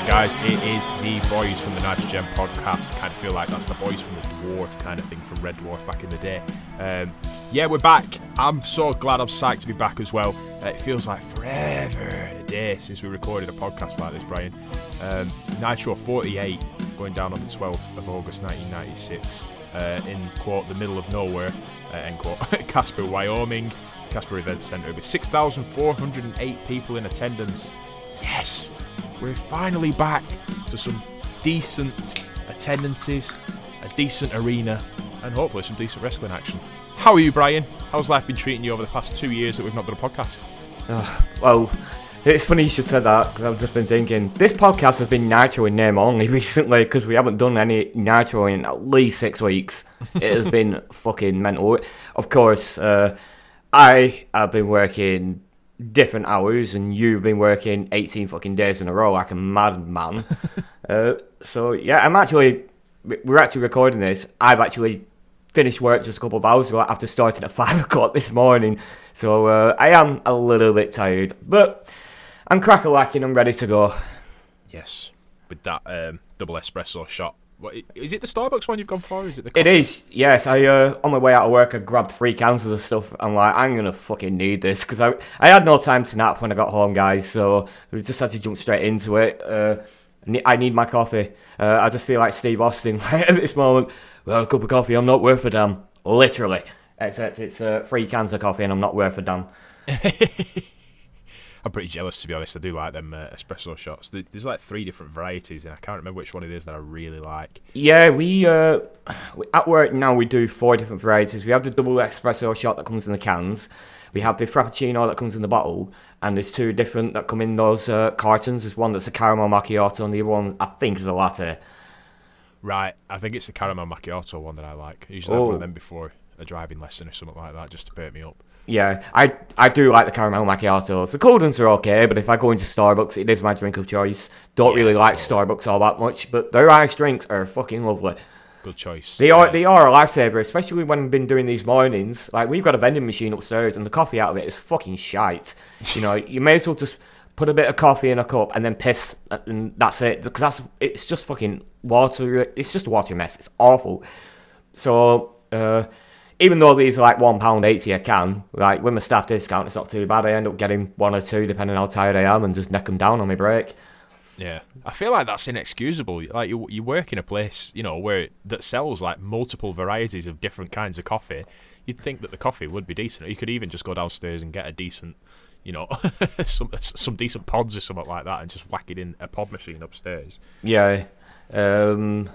guys? It is the boys from the Nitrogen podcast. Kind of feel like that's the boys from the Dwarf kind of thing from Red Dwarf back in the day. Um, yeah, we're back. I'm so glad I'm psyched to be back as well. Uh, it feels like forever and a day since we recorded a podcast like this, Brian. Um, Nitro 48 going down on the 12th of August 1996 uh, in, quote, the middle of nowhere, uh, end quote, Casper, Wyoming. Casper Event Centre with 6,408 people in attendance. Yes, we're finally back to some decent attendances, a decent arena, and hopefully some decent wrestling action. How are you, Brian? How's life been treating you over the past two years that we've not done a podcast? Uh, well, it's funny you should say that because I've just been thinking this podcast has been Nitro in name only recently because we haven't done any Nitro in at least six weeks. It has been fucking mental. Of course, uh, I have been working different hours and you've been working 18 fucking days in a row like a madman. uh, so, yeah, I'm actually, we're actually recording this. I've actually finished work just a couple of hours ago after starting at 5 o'clock this morning. So, uh, I am a little bit tired, but I'm cracker lacking. I'm ready to go. Yes, with that um, double espresso shot what, is it the Starbucks one you've gone for? Is it the? Coffee? It is. Yes, I uh, on my way out of work, I grabbed three cans of the stuff. I'm like, I'm gonna fucking need this because I I had no time to nap when I got home, guys. So we just had to jump straight into it. Uh, I need my coffee. Uh, I just feel like Steve Austin at this moment. Well, a cup of coffee, I'm not worth a damn. Literally, except it's uh, three cans of coffee, and I'm not worth a damn. I'm pretty jealous to be honest. I do like them uh, espresso shots. There's, there's, like three different varieties, and I can't remember which one it is that I really like. Yeah, we uh, at work now we do four different varieties. We have the double espresso shot that comes in the cans. We have the frappuccino that comes in the bottle, and there's two different that come in those uh, cartons. There's one that's a caramel macchiato, and the other one I think is a latte. Right, I think it's the caramel macchiato one that I like. I usually oh. have one of oh. them before a driving lesson or something like that, just to perk me up. Yeah, I I do like the caramel macchiatos. The cold ones are okay, but if I go into Starbucks, it is my drink of choice. Don't yeah, really like Starbucks all that much, but their ice drinks are fucking lovely. Good choice. They are they are a lifesaver, especially when I've been doing these mornings. Like we've got a vending machine upstairs, and the coffee out of it is fucking shite. you know, you may as well just put a bit of coffee in a cup and then piss, and that's it. Because that's it's just fucking water. It's just a water mess. It's awful. So. Uh, even though these are like one pound eighty a can, like with my staff discount, it's not too bad. I end up getting one or two depending on how tired I am, and just neck them down on my break. Yeah, I feel like that's inexcusable. Like you, you work in a place, you know, where that sells like multiple varieties of different kinds of coffee. You'd think that the coffee would be decent. You could even just go downstairs and get a decent, you know, some some decent pods or something like that, and just whack it in a pod machine upstairs. Yeah, um,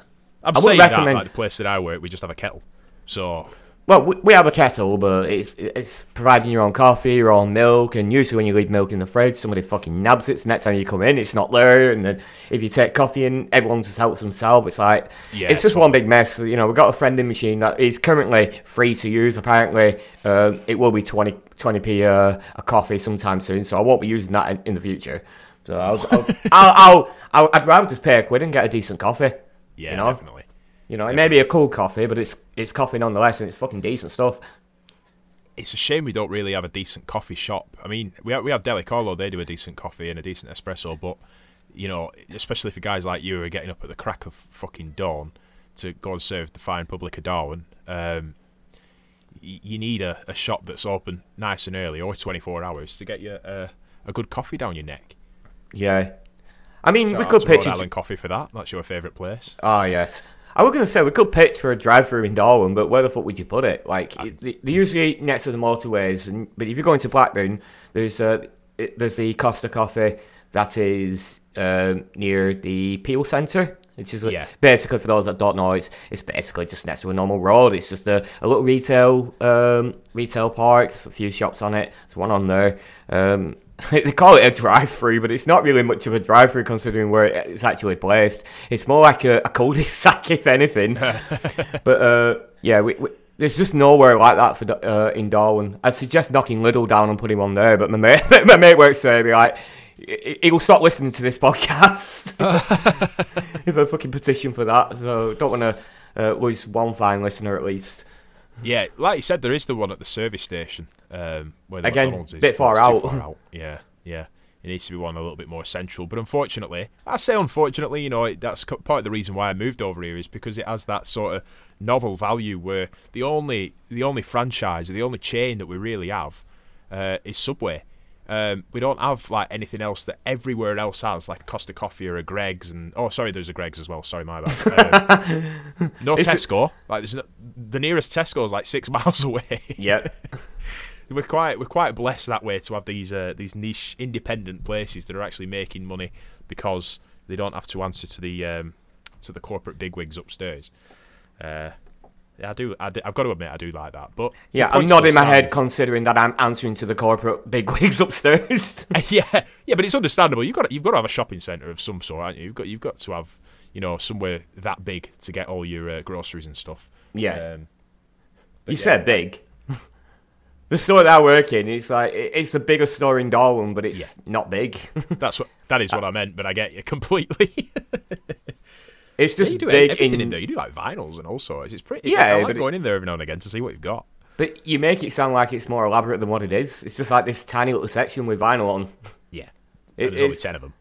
I'm I saying that like the place that I work, we just have a kettle, so well, we, have a kettle, but it's it's providing your own coffee, your own milk, and usually when you leave milk in the fridge, somebody fucking nabs it. So next time you come in, it's not there, and then if you take coffee in, everyone just helps themselves. It's like yeah, it's just one big mess. You know, we've got a vending machine that is currently free to use. Apparently, uh, it will be 20 p uh, a coffee sometime soon, so I won't be using that in, in the future. So I'll, I'll, I'll, i would rather just pay a quid and get a decent coffee. Yeah, you know? definitely. You know, it may be a cool coffee, but it's it's coffee nonetheless, and it's fucking decent stuff. It's a shame we don't really have a decent coffee shop. I mean, we have, we have Deli Carlo, they do a decent coffee and a decent espresso, but you know, especially for guys like you who are getting up at the crack of fucking dawn to go and serve the fine public of Darwen, um, you need a, a, shop that's open nice and early or 24 hours to get you a, a good coffee down your neck. Yeah. I mean, Shout we could pitch Island Coffee for that. That's your favourite place. Oh yes. I was going to say we could pitch for a drive-through in Darwen, but where the fuck would you put it? Like I, they, they usually next to the motorways, and but if you're going to Blackburn, there's uh, it, there's the Costa Coffee that is um, near the Peel Centre. It's just yeah. basically for those that don't know, it's it's basically just next to a normal road. It's just a, a little retail um, retail park. There's a few shops on it. There's one on there. Um, they call it a drive-through, but it's not really much of a drive-through considering where it's actually placed. It's more like a, a cul-de-sac, if anything. but uh, yeah, we, we, there's just nowhere like that for uh, in Darwen. I'd suggest knocking Lidl down and putting one there, but my mate, my mate works there. Be like, he'll stop listening to this podcast if I fucking petition for that. So don't want to uh, lose one fine listener at least. Yeah, like you said, there is the one at the service station um, where the again McDonald's is. bit far out. far out. Yeah, yeah. It needs to be one a little bit more central. But unfortunately, I say unfortunately, you know, it, that's part of the reason why I moved over here is because it has that sort of novel value where the only the only franchise, the only chain that we really have uh, is Subway. Um, we don't have like anything else that everywhere else has, like Costa Coffee or a Greggs, and oh, sorry, there's a Greggs as well. Sorry, my bad. Um, no Tesco. It... Like, there's no, the nearest Tesco is like six miles away. Yeah. we're quite we're quite blessed that way to have these uh, these niche independent places that are actually making money because they don't have to answer to the um, to the corporate bigwigs upstairs. Uh, I do, I have got to admit, I do like that. But yeah, I'm nodding my head considering that I'm answering to the corporate bigwigs upstairs. yeah, yeah, but it's understandable. You've got to, you've got to have a shopping centre of some sort, aren't you? You've got you've got to have you know somewhere that big to get all your uh, groceries and stuff. Yeah, um, you yeah. said big. the store that I work in, it's like it's the biggest store in Darwen, but it's yeah. not big. That's what that is what I meant, but I get you completely. It's just yeah, you do big everything in... in there. You do like vinyls and all sorts. It's pretty. Yeah, I like going in there every now and again to see what you've got. But you make it sound like it's more elaborate than what it is. It's just like this tiny little section with vinyl on. Yeah, it, there's only ten of them.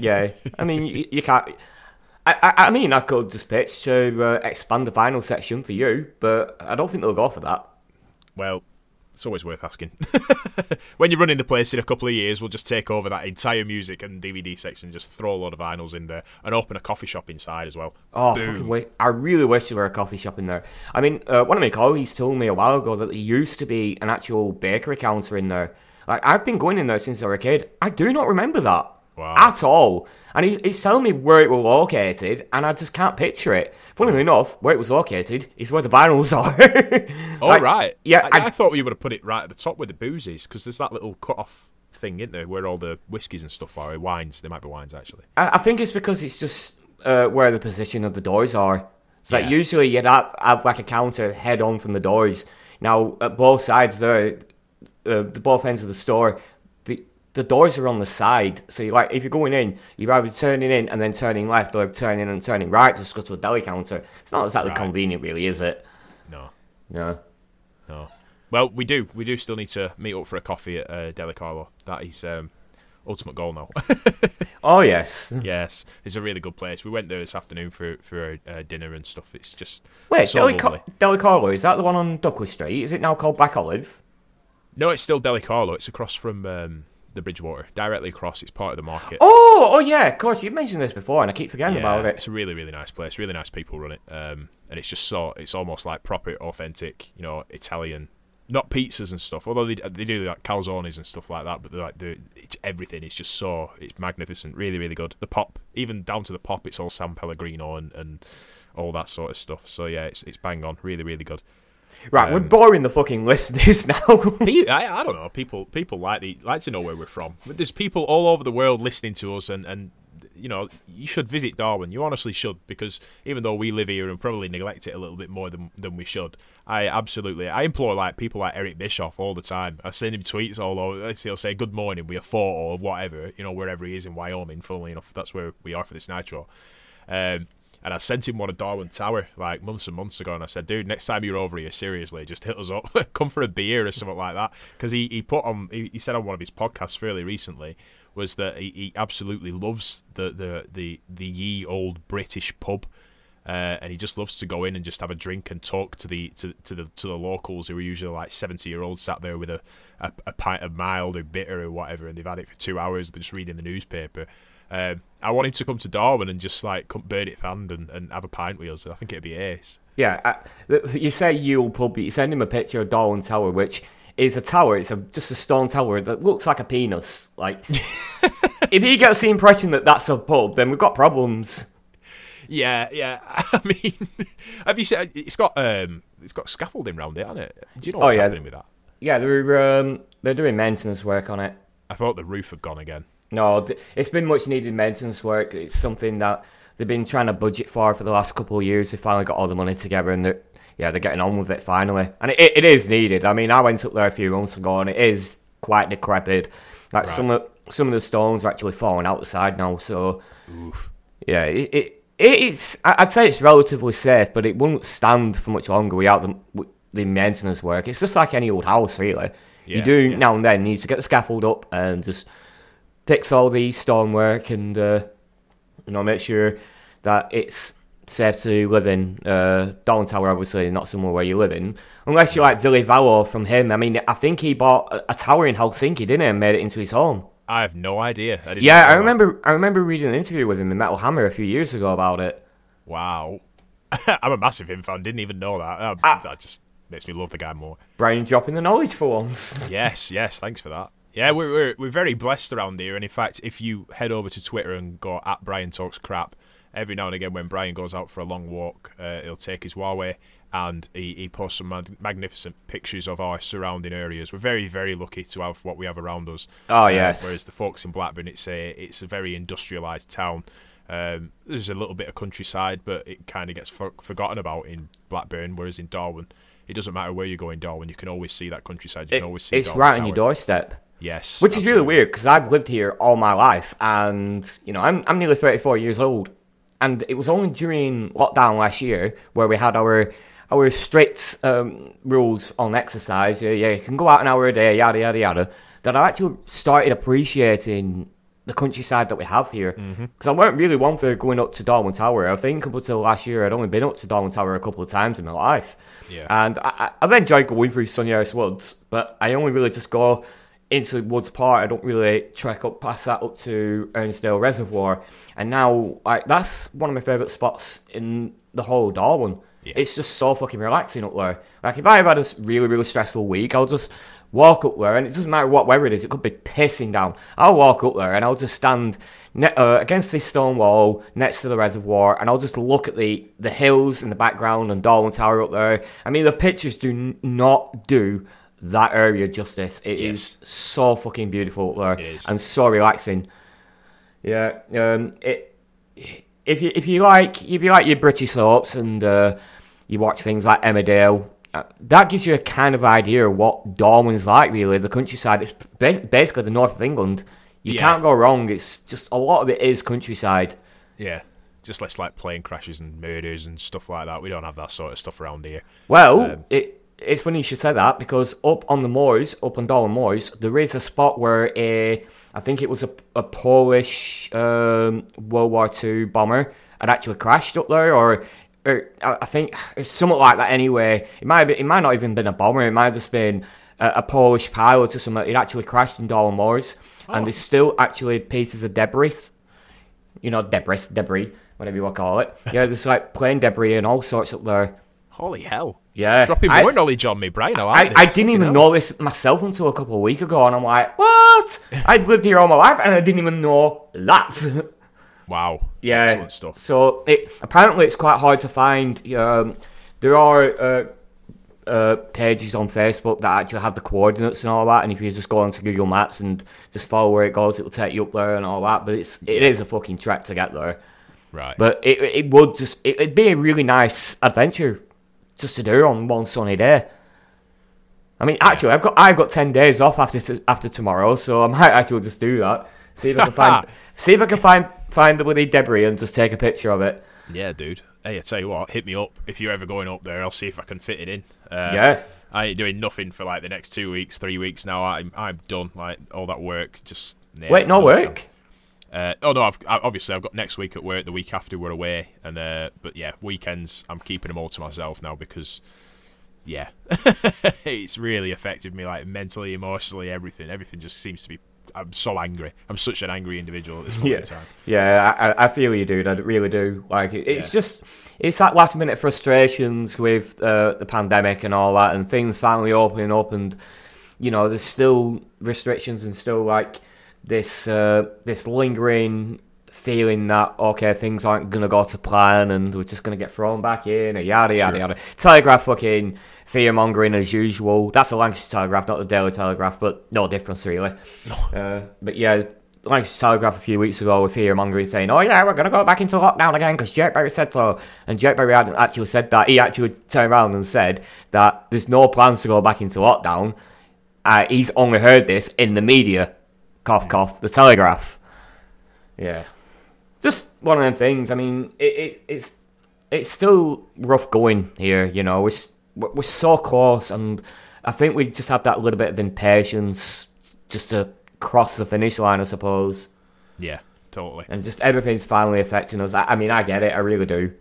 yeah, I mean you, you can't. I, I, mean, I could just pitch to uh, expand the vinyl section for you, but I don't think they'll go for that. Well, it's always worth asking. when you're running the place in a couple of years, we'll just take over that entire music and DVD section, just throw a lot of vinyls in there, and open a coffee shop inside as well. Oh. I really wish there were a coffee shop in there. I mean, uh, one of my colleagues told me a while ago that there used to be an actual bakery counter in there. Like, I've been going in there since I was a kid. I do not remember that. Wow. At all. And he, he's telling me where it was located, and I just can't picture it. Funnily enough, where it was located is where the vinyls are. oh, like, right. Yeah. I, I, I, thought we would have put it right at the top where the booze is, because there's that little cut off thing, isn't there, where all the whiskies and stuff are, wines. There might be wines, actually. I, I think it's because it's just uh, where the position of the doors are. So yeah. like usually you'd have, have, like a counter head on from the doors. Now, at both sides there, uh, the both ends of the store, the doors are on the side. So like if you're going in, you're either turning in and then turning left or turning and turning right to go to a deli counter. It's not exactly right. convenient really, is it? No. No. No. Well, we do. We do still need to meet up for a coffee at uh, Deli Carlo. That is um, ultimate goal now. oh yes. yes, it's a really good place. We went there this afternoon for for uh, dinner and stuff. It's just wait, so Deli, Car- Deli Carlo is that the one on Duckworth Street? Is it now called Black Olive? No, it's still Deli Carlo. It's across from um, the Bridgewater, directly across. It's part of the market. Oh, oh yeah, of course. You've mentioned this before, and I keep forgetting yeah, about it. It's a really, really nice place. Really nice people run it, um, and it's just so it's almost like proper, authentic, you know, Italian. Not pizzas and stuff, although they, they do like calzones and stuff like that. But they're like the everything is just so it's magnificent, really, really good. The pop, even down to the pop, it's all San Pellegrino and, and all that sort of stuff. So yeah, it's it's bang on, really, really good. Right, um, we're boring the fucking listeners now. I, I don't know. People people like the, like to know where we're from. But there's people all over the world listening to us, and, and you know you should visit Darwen. You honestly should because even though we live here and probably neglect it a little bit more than than we should, I absolutely I implore like people like Eric Bischoff all the time. I send him tweets all over. He'll say good morning, we are four or whatever. You know wherever he is in Wyoming. Funnily enough, that's where we are for this nitro. Um, and I sent him one of Darwen Tower like months and months ago, and I said, "Dude, next time you're over here, seriously, just hit us up, come for a beer or something like that." Because he, he put on he, he said on one of his podcasts fairly recently was that he, he absolutely loves the the the the ye old British pub. Uh, and he just loves to go in and just have a drink and talk to the to, to the to the locals who are usually like seventy year olds sat there with a, a, a pint of mild or bitter or whatever, and they've had it for two hours. They're just reading the newspaper, um, I want him to come to Darwen and just like come burn it fan and, and have a pint with us. I think it'd be ace. Yeah, uh, you say Yule pub, you send him a picture of Darwen Tower, which is a tower. It's a, just a stone tower that looks like a penis. Like, if he gets the impression that that's a pub, then we've got problems. Yeah, yeah. I mean, have you seen? It's got um, it's got scaffolding around it, hasn't it? Do you know what's oh, yeah. happening with that? Yeah, they're um, they're doing maintenance work on it. I thought the roof had gone again. No, it's been much needed maintenance work. It's something that they've been trying to budget for for the last couple of years. They finally got all the money together, and they're yeah they're getting on with it finally. And it, it is needed. I mean, I went up there a few months ago, and it is quite decrepit. Like right. some of some of the stones are actually falling out the side now. So Oof. yeah, it, it it's I'd say it's relatively safe, but it won't stand for much longer without the the maintenance work. It's just like any old house, really. Yeah, you do yeah. now and then need to get the scaffold up and just fix all the stonework and uh, you know make sure that it's safe to live in. Uh, Darwen Tower, obviously, not somewhere where you live in, unless you're like Ville Valo from HIM. I mean, I think he bought a, a tower in Helsinki, didn't he, and made it into his home. I have no idea. I yeah, I remember. I remember reading an interview with him in Metal Hammer a few years ago about it. Wow, I'm a massive HIM fan. Didn't even know that. Um, ah. That just makes me love the guy more. Brian dropping the knowledge for once. yes, yes. Thanks for that. Yeah, we're, we're we're very blessed around here, and in fact, if you head over to Twitter and go at Brian Talks Crap, every now and again when Brian goes out for a long walk, uh, he'll take his Huawei and he, he posts some mag- magnificent pictures of our surrounding areas. We're very, very lucky to have what we have around us. Oh, uh, yes. whereas the folks in Blackburn, it's a, it's a very industrialised town. Um, there's a little bit of countryside, but it kind of gets for- forgotten about in Blackburn, whereas in Darwen, it doesn't matter where you go in Darwen, you can always see that countryside. You it, can always see It's Darwen right Tower. on your doorstep. Yes. Which absolutely. is really weird because I've lived here all my life and, you know, I'm, I'm nearly 34 years old. And it was only during lockdown last year where we had our our strict um, rules on exercise. Yeah, yeah, you can go out an hour a day, yada yada yada. That I actually started appreciating the countryside that we have here. Because mm-hmm. I weren't really one for going up to Darwen Tower. I think up until last year, I'd only been up to Darwen Tower a couple of times in my life. Yeah. And I, have enjoyed going through Sunnyhurst Woods, but I only really just go into Woods Park. I don't really trek up past that up to Earnsdale Reservoir. And now, that's one of my favourite spots in the whole Darwen. Yeah. It's just so fucking relaxing up there. Like if I've had a really, really stressful week, I'll just walk up there, and it doesn't matter what weather it is. It could be pissing down. I'll walk up there, and I'll just stand ne- uh, against this stone wall next to the reservoir, and I'll just look at the the hills in the background and Darwen Tower up there. I mean, the pictures do n- not do that area justice. It yes. is so fucking beautiful up there, and so relaxing. Yeah, um, it if you if you like if you like your British soaps and uh, you watch things like Emmerdale, uh, that gives you a kind of idea of what Darwen's like. Really, the countryside. It's basically the north of England. You yeah. can't go wrong. It's just a lot of it is countryside. Yeah, just less like plane crashes and murders and stuff like that. We don't have that sort of stuff around here. Well, um, it it's funny you should say that because up on the moors, up on Darwen Moors, there is a spot where a, I think it was a, a Polish um, World War II bomber had actually crashed up there, or, or I think it's something like that. Anyway, it might be, it might not even been a bomber. It might have just been a, a Polish pilot or something. It actually crashed in Darwen Moors, oh. and there's still actually pieces of debris. You know, debris, debris, whatever you want to call it. Yeah, there's like plane debris and all sorts up there. Holy hell! Yeah, dropping more I, knowledge on me, Brian. I, like I, I didn't even know this myself until a couple of weeks ago, and I'm like, what? I've lived here all my life, and I didn't even know that. Wow. Yeah. Excellent stuff. So it apparently it's quite hard to find. Um, there are uh, uh, pages on Facebook that actually have the coordinates and all that, and if you just go onto Google Maps and just follow where it goes, it will take you up there and all that. But it's it is a fucking trek to get there. Right. But it it would just it, it'd be a really nice adventure just to do on one sunny day. I mean, actually, I've got I've got ten days off after t- after tomorrow, so I might actually just do that. See if I can find see if I can find find the bloody debris and just take a picture of it. Yeah, dude. Hey, I tell you what, hit me up if you're ever going up there. I'll see if I can fit it in. Uh, yeah. I ain't doing nothing for like the next two weeks, three weeks now. I'm I'm done. Like all that work, just wait, no work. Uh, oh no, I've obviously I've got next week at work. The week after we're away, and uh, but yeah, weekends I'm keeping them all to myself now because yeah, it's really affected me like mentally, emotionally, everything. Everything just seems to be. I'm so angry. I'm such an angry individual at this point yeah. in time. Yeah, I, I feel you, dude. I really do. Like it's yeah. just it's that last minute frustrations with uh, the pandemic and all that, and things finally opening up, and you know, there's still restrictions and still like this uh, this lingering feeling that okay things aren't gonna go to plan and we're just gonna get thrown back in and yada yada sure. yada. Telegraph fucking fear mongering as usual. That's the Lancashire Telegraph, not the Daily Telegraph, but no difference really. Uh, but yeah. Lancashire Telegraph a few weeks ago with fear mongering saying, "Oh yeah, we're gonna go back into lockdown again because Jake Berry said so." And Jake Berry hadn't actually said that. He actually turned around and said that there's no plans to go back into lockdown. Uh, he's only heard this in the media cough, cough, the Telegraph. Yeah, just one of them things. I mean, it, it it's it's still rough going here. You know, we're we're so close, and I think we just have that little bit of impatience just to cross the finish line, I suppose. Yeah, totally. And just everything's finally affecting us. I, I mean, I get it, I really do.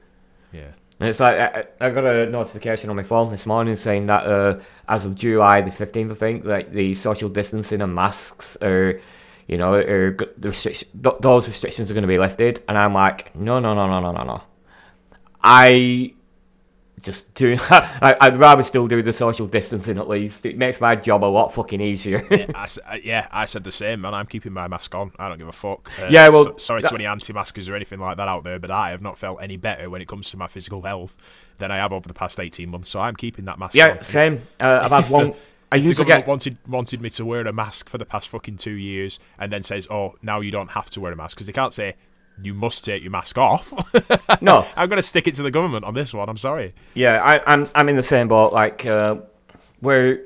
Yeah. And it's like I, I got a notification on my phone this morning saying that uh, as of July the fifteenth, I think, like the social distancing and masks are, you know, are, the restriction, th- those restrictions are going to be lifted, and I'm like, no, no, no, no, no, no, no. I just do. I, I'd rather still do the social distancing at least. It makes my job a lot fucking easier. yeah, I, uh, yeah, I said the same, man. I'm keeping my mask on. I don't give a fuck. Uh, Yeah, well, so- sorry that- to any anti-maskers or anything like that out there, but I have not felt any better when it comes to my physical health than I have over the past 18 months. So I'm keeping that mask yeah, And same. Uh, I've had one. I used the to get wanted wanted me to wear a mask for the past fucking two years, and then says, "Oh, now you don't have to wear a mask," because they can't say you must take your mask off. no. I'm going to stick it to the government on this one. I'm sorry. Yeah, I, I'm I'm in the same boat. Like, uh, where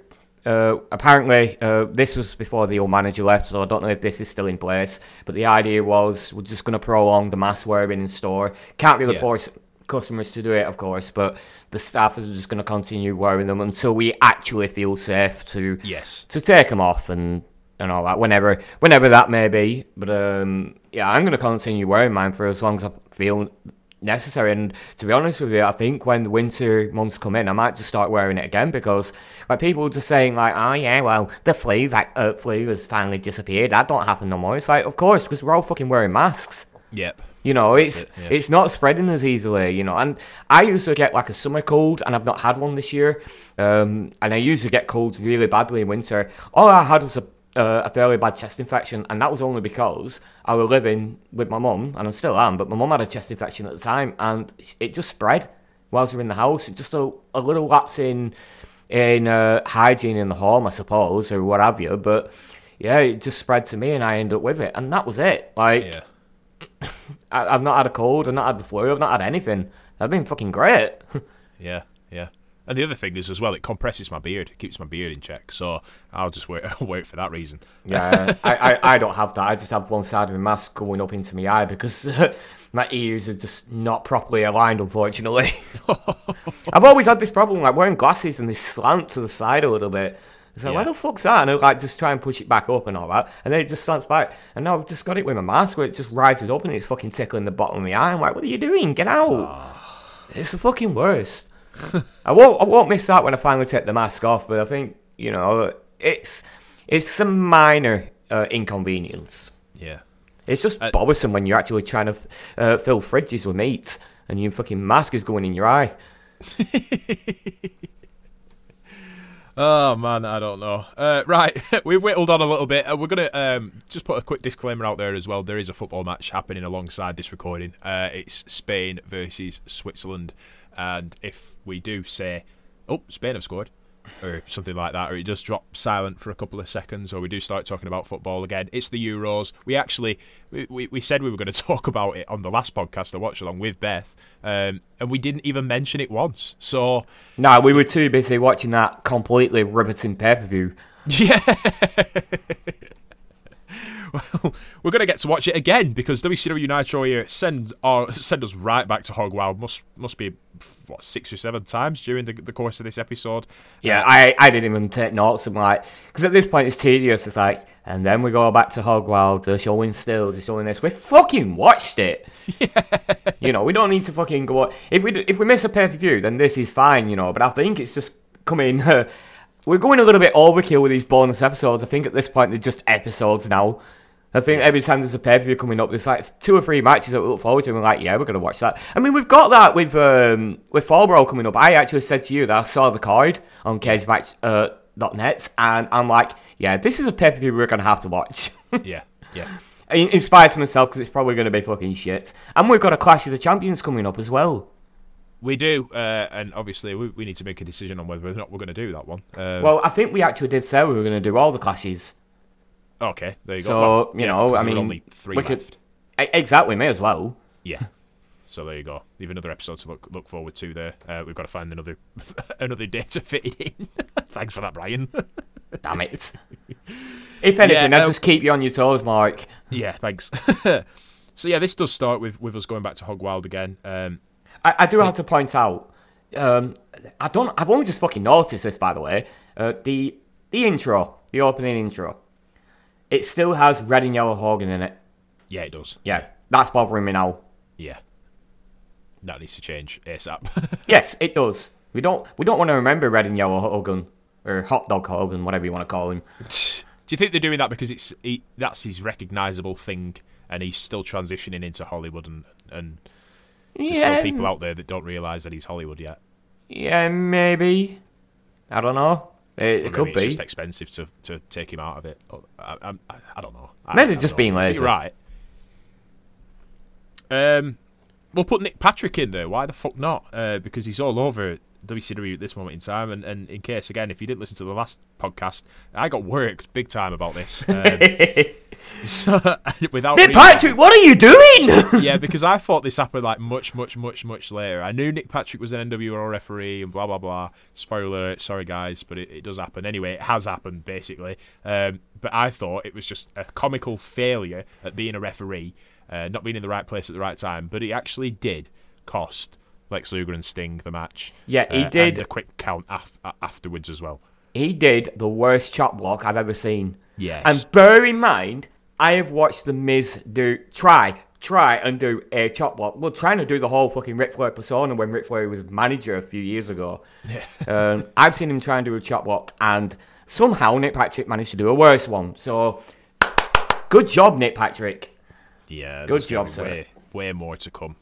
uh, apparently uh, this was before the old manager left, so I don't know if this is still in place. But the idea was we're just going to prolong the mask wearing in store. Can't really Yeah. force customers to do it, of course, but the staff is just going to continue wearing them until we actually feel safe to Yes. to take them off and and all that whenever whenever that may be. But um, yeah, I'm gonna continue wearing mine for as long as I feel necessary. And to be honest with you, I think when the winter months come in, I might just start wearing it again because like people are just saying like, oh yeah, well the flu vac- uh, flu has finally disappeared. That don't happen no more. It's like, of course, because we're all fucking wearing masks. Yep. You know, it's it, yeah. it's not spreading as easily. You know, and I used to get like a summer cold, and I've not had one this year. Um, and I used to get colds really badly in winter. All I had was a uh, a fairly bad chest infection, and that was only because I was living with my mum, and I still am. But my mum had a chest infection at the time, and it just spread whilst we were in the house. It just a, a little lapse in in uh, hygiene in the home, I suppose, or what have you. But yeah, it just spread to me, and I ended up with it, and that was it. Like. Yeah. I, I've not had a cold, I've not had the flu, I've not had anything. I've been fucking great. Yeah. And the other thing is as well, it compresses my beard, it keeps my beard in check. So I'll just wait, I'll wait for that reason. yeah, I, I, I don't have that. I just have one side of my mask going up into my eye because my ears are just not properly aligned, unfortunately. I've always had this problem, like wearing glasses and they slant to the side a little bit. It's like, Yeah. why the fuck's that? And I like just try and push it back up and all that, and then it just slants back. And now I've just got it with my mask where it just rises up and it's fucking tickling the bottom of my eye. I'm like, what are you doing? Get out! Ah. It's the fucking worst. I won't I won't miss that when I finally take the mask off, but I think you know it's it's some minor uh, inconvenience. Yeah. It's just Uh, bothersome when you're actually trying to uh, fill fridges with meat and your fucking mask is going in your eye. Oh man, I don't know. Uh, right, we've whittled on a little bit. Uh, we're gonna um, just put a quick disclaimer out there as well. There is a football match happening alongside this recording. Uh, it's Spain versus Switzerland, and if we do say, "Oh, Spain have scored," or something like that, or it does drop silent for a couple of seconds, or we do start talking about football again, it's the Euros. We actually we, we, we said we were going to talk about it on the last podcast I watched along with Beth, um, and we didn't even mention it once. So. No, we were too busy watching that completely riveting pay per view. Yeah. Well, we're gonna get to watch it again because WCW Nitro here send our send us right back to Hog Wild. Must must be what six or seven times during the, the course of this episode. Yeah, Uh, I, I didn't even take notes. I'm like, because at this point it's tedious. It's like, and then we go back to Hogwild. They're showing stills. They're showing this. We fucking watched it. You know, we don't need to fucking go. If we if we miss a pay per view, then this is fine. You know, but I think it's just coming. Uh, we're going a little bit overkill with these bonus episodes. I think at this point they're just episodes now. I think every time there's a pay per view coming up, there's like two or three matches that we look forward to, and we're like, yeah, we're gonna watch that. I mean, we've got that with um, with Fall Brawl coming up. I actually said to you that I saw the card on CageMatch uh, .net, and I'm like, yeah, this is a pay per view we're gonna have to watch. yeah, yeah. in, in spite of myself, because it's probably gonna be fucking shit. And we've got a Clash of the Champions coming up as well. We do, uh, and obviously we, we need to make a decision on whether or not we're going to do that one. Um, Well, I think we actually did say we were gonna do all the clashes. Okay, there you go. so, Well, you yeah, know, I mean, only three we left. could- exactly, may as well. Yeah. So there you go. You've another episode to look look forward to there. Uh, we've got to find another another day to fit it in. Thanks for that, Brian. Damn it. If anything, Yeah, I'll uh, just keep you on your toes, Mark. yeah, thanks. so yeah, this does start with with us going back to Hog Wild again. Um, I, I do have to point out. Um, I don't. I've only just fucking noticed this, by the way. Uh, the the intro, the opening intro. It still has red and yellow Hogan in it. Yeah, it does. Yeah, that's bothering me now. Yeah. That needs to change ASAP. yes, it does. We don't we don't want to remember red and yellow Hogan or hot dog Hogan, whatever you want to call him. Do you think they're doing that because it's he, that's his recognizable thing, and he's still transitioning into Hollywood, and and there's Yeah, still people out there that don't realize that he's Hollywood yet. yeah, maybe. I don't know. It, it could it's be. just expensive to, to take him out of it. I, I, I don't know. Maybe I just being know. lazy. You're right. Um, we'll put Nick Patrick in there. Why the fuck not? Uh, because he's all over WCW at this moment in time. And, and in case, again, if you didn't listen to the last podcast, I got worked big time about this. Um, so, without Nick Patrick, what are you doing? yeah, because I thought this happened like much, much, much, much later. I knew Nick Patrick was an NWO referee and blah blah blah. Spoiler alert, sorry guys, but it, it does happen. Anyway, it has happened basically. Um, but I thought it was just a comical failure at being a referee, uh, not being in the right place at the right time. But it actually did cost Lex Luger and Sting the match. Yeah, he uh, did. And a quick count af- afterwards as well. he did the worst chop block I've ever seen. Yes. And bear in mind, I have watched the Miz do try, try and do a chop block. Well, trying to do the whole fucking Ric Flair persona when Ric Flair was manager a few years ago. um, I've seen him try and do a chop block, and somehow Nick Patrick managed to do a worse one. So, good job, Nick Patrick. Yeah, Good job, sir. Way, way more to come.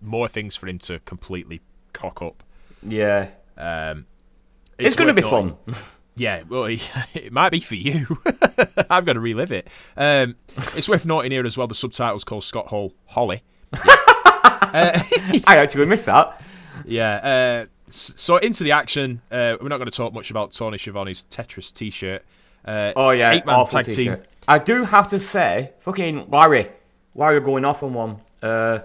More things for him to completely cock up. Yeah, Um, it's, going to be noting- fun. Yeah, well, it might be for you. I'm going to relive it. Um, it's worth noting here as well. The subtitles called Scott Hall Holly. I actually missed that. Yeah. Uh, so into the action. Uh, we're not going to talk much about Tony Schiavone's Tetris T-shirt. Uh, Oh yeah, eight man tag t-shirt. team. I do have to say, fucking Larry, Larry going off on one. Uh,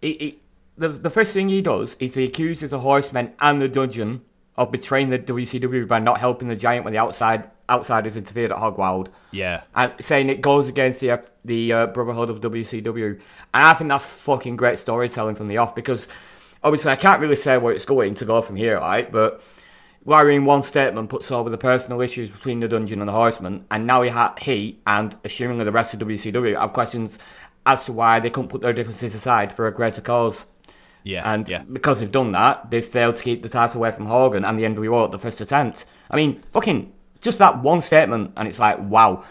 he, he, the the first thing he does is he accuses the Horsemen and the Dungeon of betraying the WCW by not helping the Giant when the outside outsiders interfered at Hogwild, Yeah. and saying it goes against the the uh, Brotherhood of WCW. And I think that's fucking great storytelling from the off because obviously I can't really say where it's going to go from here, right? But Larry, in one statement, puts over the personal issues between the Dungeon and the Horseman, and now he, ha- he and assumingly the rest of WCW have questions as to why they couldn't put their differences aside for a greater cause. Yeah. And yeah. because they've done that, they've failed to keep the title away from Hogan and the NWO at the first attempt. I mean, fucking, just that one statement, and it's like, wow,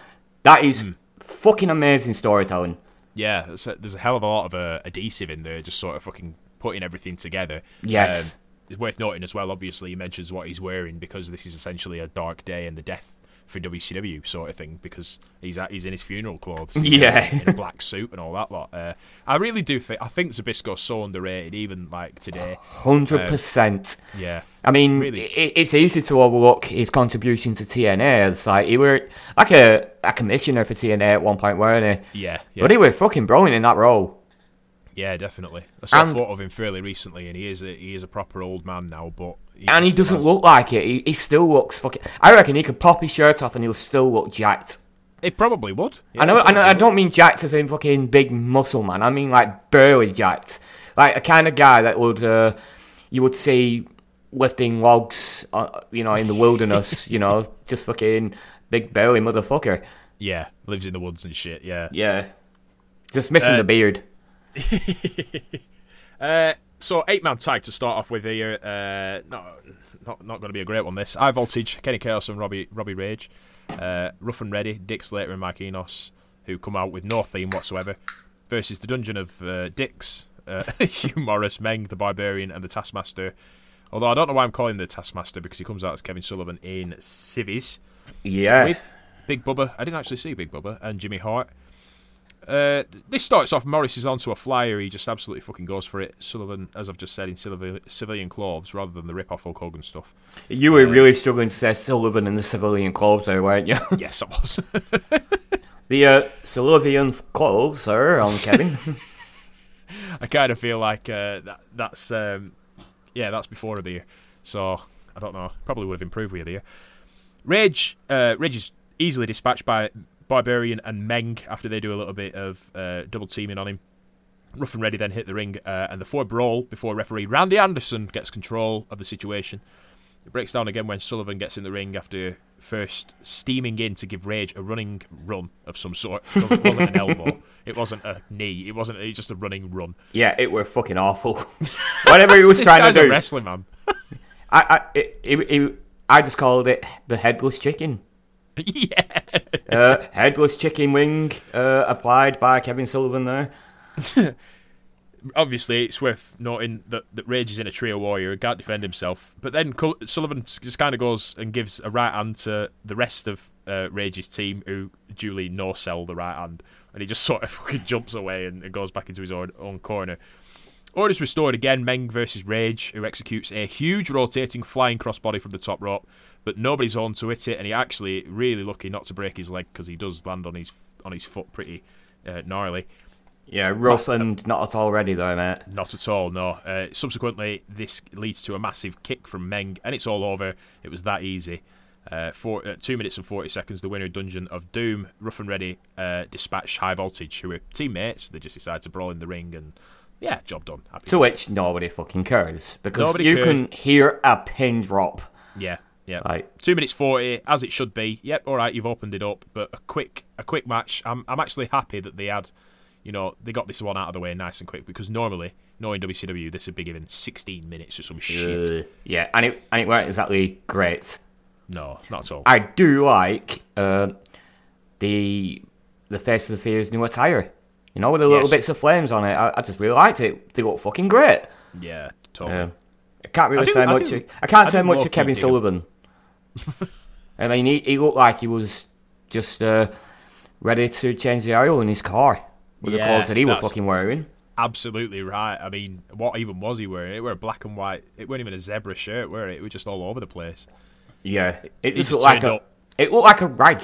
that is Hmm. fucking amazing storytelling. Yeah, there's a, there's a hell of a lot of uh, adhesive in there, just sort of fucking putting everything together. Yes. Um, it's worth noting as well, obviously, he mentions what he's wearing because this is essentially a dark day and the death for WCW sort of thing because he's at, he's in his funeral clothes. He's Yeah. In a black suit and all that lot. Uh, I really do think, I think Zbyszko's so underrated, even like today. 100%. Yeah. I mean, Really? it, it's easy to overlook his contribution to TNA as like he were like a, a commissioner for TNA at one point, weren't he? Yeah. yeah. But he was fucking brilliant in that role. Yeah, definitely. I saw a photo of him fairly recently, and he is a, he is a proper old man now. But he And he doesn't has- look like it. He, he still looks fucking. I reckon he could pop his shirt off and he'll still look jacked. It probably would. I know, I know. I don't mean jacked as in fucking big muscle man. I mean like burly jacked, like a kind of guy that would uh, you would see lifting logs, uh, you know, in the wilderness. you know, just fucking big burly motherfucker. Yeah, lives in the woods and shit. Yeah. Yeah, just missing Uh, the beard. Uh, so eight man tag to start off with here. Uh, not not not going to be a great one. This High Voltage, Kenny Kaos and Robbie Robbie Rage, uh, Rough and Ready, Dick Slater and Mike Enos, who come out with no theme whatsoever, versus the Dungeon of uh, Dicks, uh, Hugh Morris, Meng, the Barbarian, and the Taskmaster. Although I don't know why I'm calling the Taskmaster because he comes out as Kevin Sullivan in civvies Yeah, with Big Bubba. I didn't actually see Big Bubba and Jimmy Hart. Uh, this starts off. Morris is onto a flyer. He just absolutely fucking goes for it. Sullivan, as I've just said, in civilian clothes rather than the rip off Hulk Hogan stuff. you were really struggling to say Sullivan in the civilian clothes there, weren't you? yes, I was. the uh, Sullivan clothes, sir, on Kevin. I kind of feel like uh, that, that's um, yeah, that's before a beer. So I don't know. Probably would have improved with a beer. Rage, uh, Rage is easily dispatched by Barbarian and Meng after they do a little bit of uh, double teaming on him. Rough and Ready then hit the ring, uh, and the four brawl before referee Randy Anderson gets control of the situation. It breaks down again when Sullivan gets in the ring after first steaming in to give Rage a running run of some sort. It wasn't an elbow. It wasn't a knee. It wasn't it was just a running run. Yeah, it were fucking awful. Whatever he was This trying to do, a wrestling man. I, I, it, it, it, I just called it the headless chicken. yeah. Uh, headless chicken wing uh, applied by Kevin Sullivan there. Obviously, it's worth noting that, that Rage is in a trio warrior and can't defend himself. But then Sullivan just kind of goes and gives a right hand to the rest of uh, Rage's team, who duly no sell the right hand, and he just sort of fucking jumps away and, and goes back into his own, own corner. Order's restored again. Meng versus Rage, who executes a huge rotating flying crossbody from the top rope, but nobody's on to hit it, and he actually really lucky not to break his leg because he does land on his on his foot pretty uh, gnarly. Yeah, rough and not at all ready though, mate. Not at all, no. Uh, subsequently, this leads to a massive kick from Meng, and it's all over. It was that easy. Uh, four, uh, two minutes and 40 seconds, the winner of Dungeon of Doom, Rough and Ready, uh, dispatched High Voltage, who were teammates. They just decided to brawl in the ring, and yeah, job done. Happy To days. which nobody fucking cares because Nobody you can hear a pin drop. Yeah, yeah. Right. Two minutes 40, as it should be. Yep, all right, you've opened it up, but a quick a quick match. I'm, I'm actually happy that they had, you know, they got this one out of the way nice and quick because normally, knowing WCW, this would be given 16 minutes or some shit. Uh, yeah, and it and it weren't exactly great. No, not at all. I do like uh, the the Faces of Fear's new attire. You know, with the little Yes. bits of flames on it. I, I just really liked it. They look fucking great. Yeah, totally. Um, I can't really I do- say I much. do- of- I can't say much of Kevin. Sullivan. I mean, he, he looked like he was just uh, ready to change the oil in his car with the clothes that he was fucking wearing. Absolutely right. I mean, what even was he wearing? It were a black and white. It weren't even a zebra shirt, were it? It was just all over the place. Yeah, it just just looked like a. up. It looked like a rag.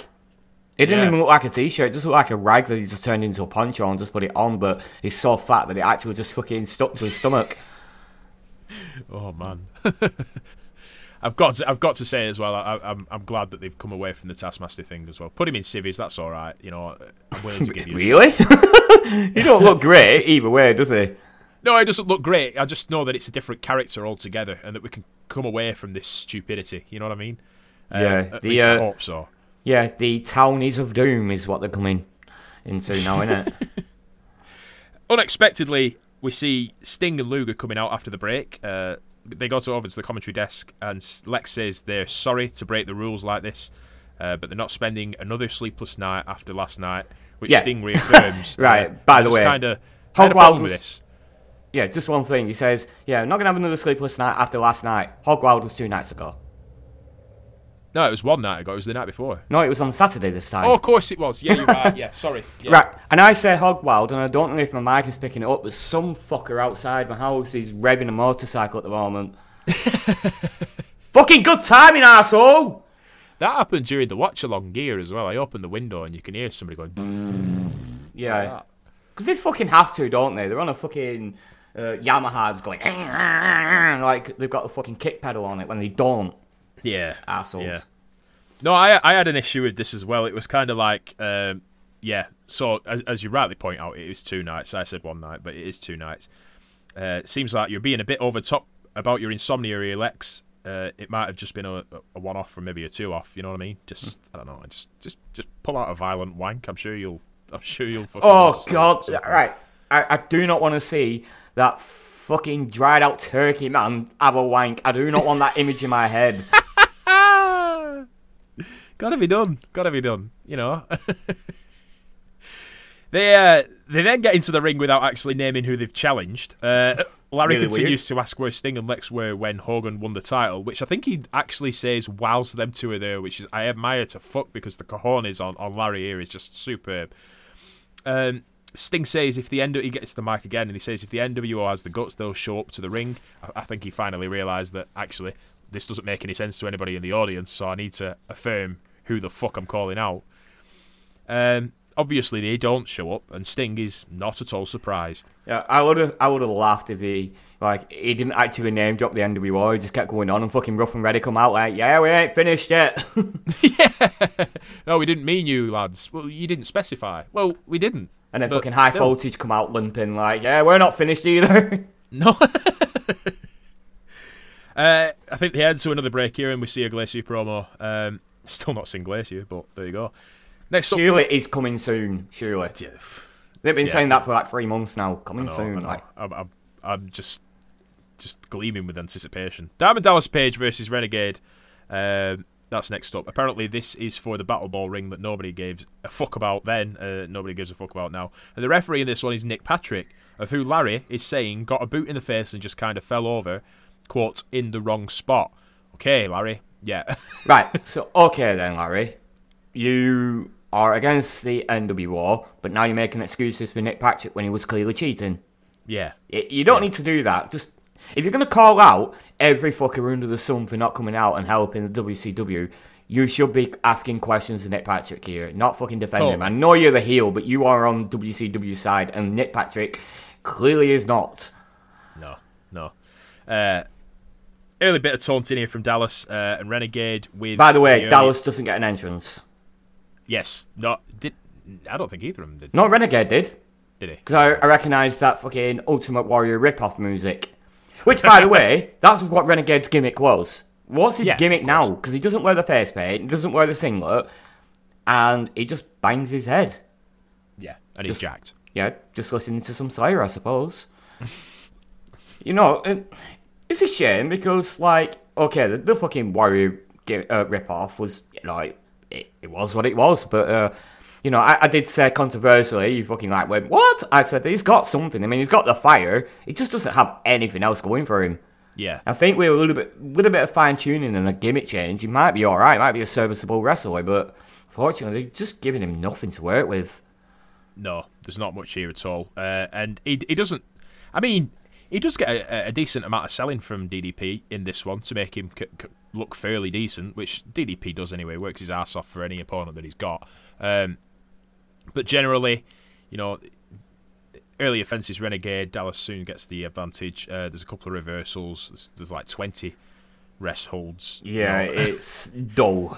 It didn't Yeah. even look like a t-shirt. It just looked like a rag that he just turned into a poncho and just put it on. But he's so fat that it actually just fucking stuck to his stomach. Oh man. I've got to, I've got to say as well. I, I'm I'm glad that they've come away from the Taskmaster thing as well. Put him in civvies. That's all right. You know, I'm willing to give you. Really? he don't look great either way, does he? No, it doesn't look great. I just know that it's a different character altogether, and that we can come away from this stupidity. You know what I mean? Uh, Yeah, At the, least I uh, hope so. Yeah, the townies of doom is what they're coming into now, innit? Unexpectedly, we see Sting and Luger coming out after the break. Uh, they go to over to the commentary desk, and Lex says they're sorry to break the rules like this, uh, but they're not spending another sleepless night after last night, which Yeah. Sting reaffirms. Right, by the way, kind of Hog had a problem with this. yeah, just one thing. He says, "Yeah, I'm not gonna have another sleepless night after last night." Hogwild was two nights ago. No, it was one night ago. It was the night before. No, it was on Saturday this time. Oh, of course it was. Yeah, you're right. Yeah, sorry. Yeah. Right, and I say Hogwild, and I don't know if my mic is picking it up, but some fucker outside my house is revving a motorcycle at the moment. Fucking good timing, asshole! That happened during the watch along gear as well. I opened the window and you can hear somebody going. Yeah, because they fucking have to, don't they? They're on a fucking uh, Yamaha's going like they've got a fucking kick pedal on it when they don't. Yeah. Assholes. Yeah. No, I I had an issue with this as well. It was kind of like, um, yeah. So as, as you rightly point out, it is two nights. I said one night, but it is two nights. Uh, it seems like you're being a bit over top about your insomnia, here, Lex. Uh, it might have just been a, a one off or maybe a two off. You know what I mean? Just I don't know. Just just just pull out a violent wank. I'm sure you'll. I'm sure you'll. fucking Oh god! Right, I, I do not want to see that fucking dried out turkey man have a wank. I do not want that image in my head. Gotta be done. Gotta be done. You know. they uh, they then get into the ring without actually naming who they've challenged. Uh, Larry Really continues to ask where Sting and Lex were when Hogan won the title, which I think he actually says whilst them two are there, which is I admire to fuck because the cojones on, on Larry here is just superb. Um, Sting says if the end he gets to the mic again and he says if the NWO has the guts, they'll show up to the ring. I, I think he finally realised that actually this doesn't make any sense to anybody in the audience, so I need to affirm who the fuck I'm calling out. Um, obviously they don't show up, and Sting is not at all surprised. Yeah, I would have, I would have laughed if he like he didn't actually name drop the NWO. He just kept going on and fucking rough and ready come out like, yeah, we ain't finished yet. No, we didn't mean you, lads. Well, you didn't specify. Well, we didn't. and then fucking high still. voltage come out limping like, yeah, we're not finished either. No. uh, I think they head to another break here, and we see a Glacier promo. Um, Still not Glacier, but there you go. Next up, Surely it's coming soon. Surely Yeah, they've been Yeah. saying that for like three months now. Coming know, soon. know. Like I'm, I'm, I'm just just gleaming with anticipation. Diamond Dallas Page versus Renegade. Um, that's next up. Apparently, this is for the Battlebowl ring that nobody gave a fuck about then. Uh, nobody gives a fuck about now. And the referee in this one is Nick Patrick, of who Larry is saying got a boot in the face and just kind of fell over, quote, in the wrong spot. Okay, Larry. Yeah. right. So okay then, Larry, you are against the NWO, but now you're making excuses for Nick Patrick when he was clearly cheating. yeah. Y- You don't need to do that. Just if you're gonna call out every fucker under the sun for not coming out and helping the WCW, you should be asking questions to Nick Patrick here, not fucking defending him. I know you're the heel, but you are on WCW side, and Nick Patrick clearly is not. No, no. Uh, early bit of taunting here from Dallas uh, and Renegade with. By the way, Dallas doesn't get an entrance. Yes, not did. I don't think either of them did. No, Renegade did. Did he? Because I, I that fucking Ultimate Warrior rip-off music. Which, by the way, that's what Renegade's gimmick was. What's his Yeah, gimmick now? Because he doesn't wear the face paint, he doesn't wear the singlet, and he just bangs his head. Yeah, and he's Just- jacked. Yeah, just listening to some Slayer, I suppose. you know, it's a shame because, like, okay, the, the fucking Warrior gi- uh, rip-off was, you know, it, it, it was what it was, but, uh, you know, I, I did say controversially, you fucking like went, what? I said, he's got something. I mean, he's got the fire. He just doesn't have anything else going for him. Yeah, I think with a little bit, little bit of fine tuning and a gimmick change, he might be all right. Might be a serviceable wrestler, but fortunately, just giving him nothing to work with. no, there's not much here at all. Uh, and he he doesn't. I mean, he does get a, a decent amount of selling from DDP in this one to make him c- c- look fairly decent, which DDP does anyway. Works his ass off for any opponent that he's got. Um, but generally, you know, early offences Renegade. Dallas soon gets the advantage. Uh, there's a couple of reversals. There's, there's like 20 rest holds. you Yeah, know. it's dull.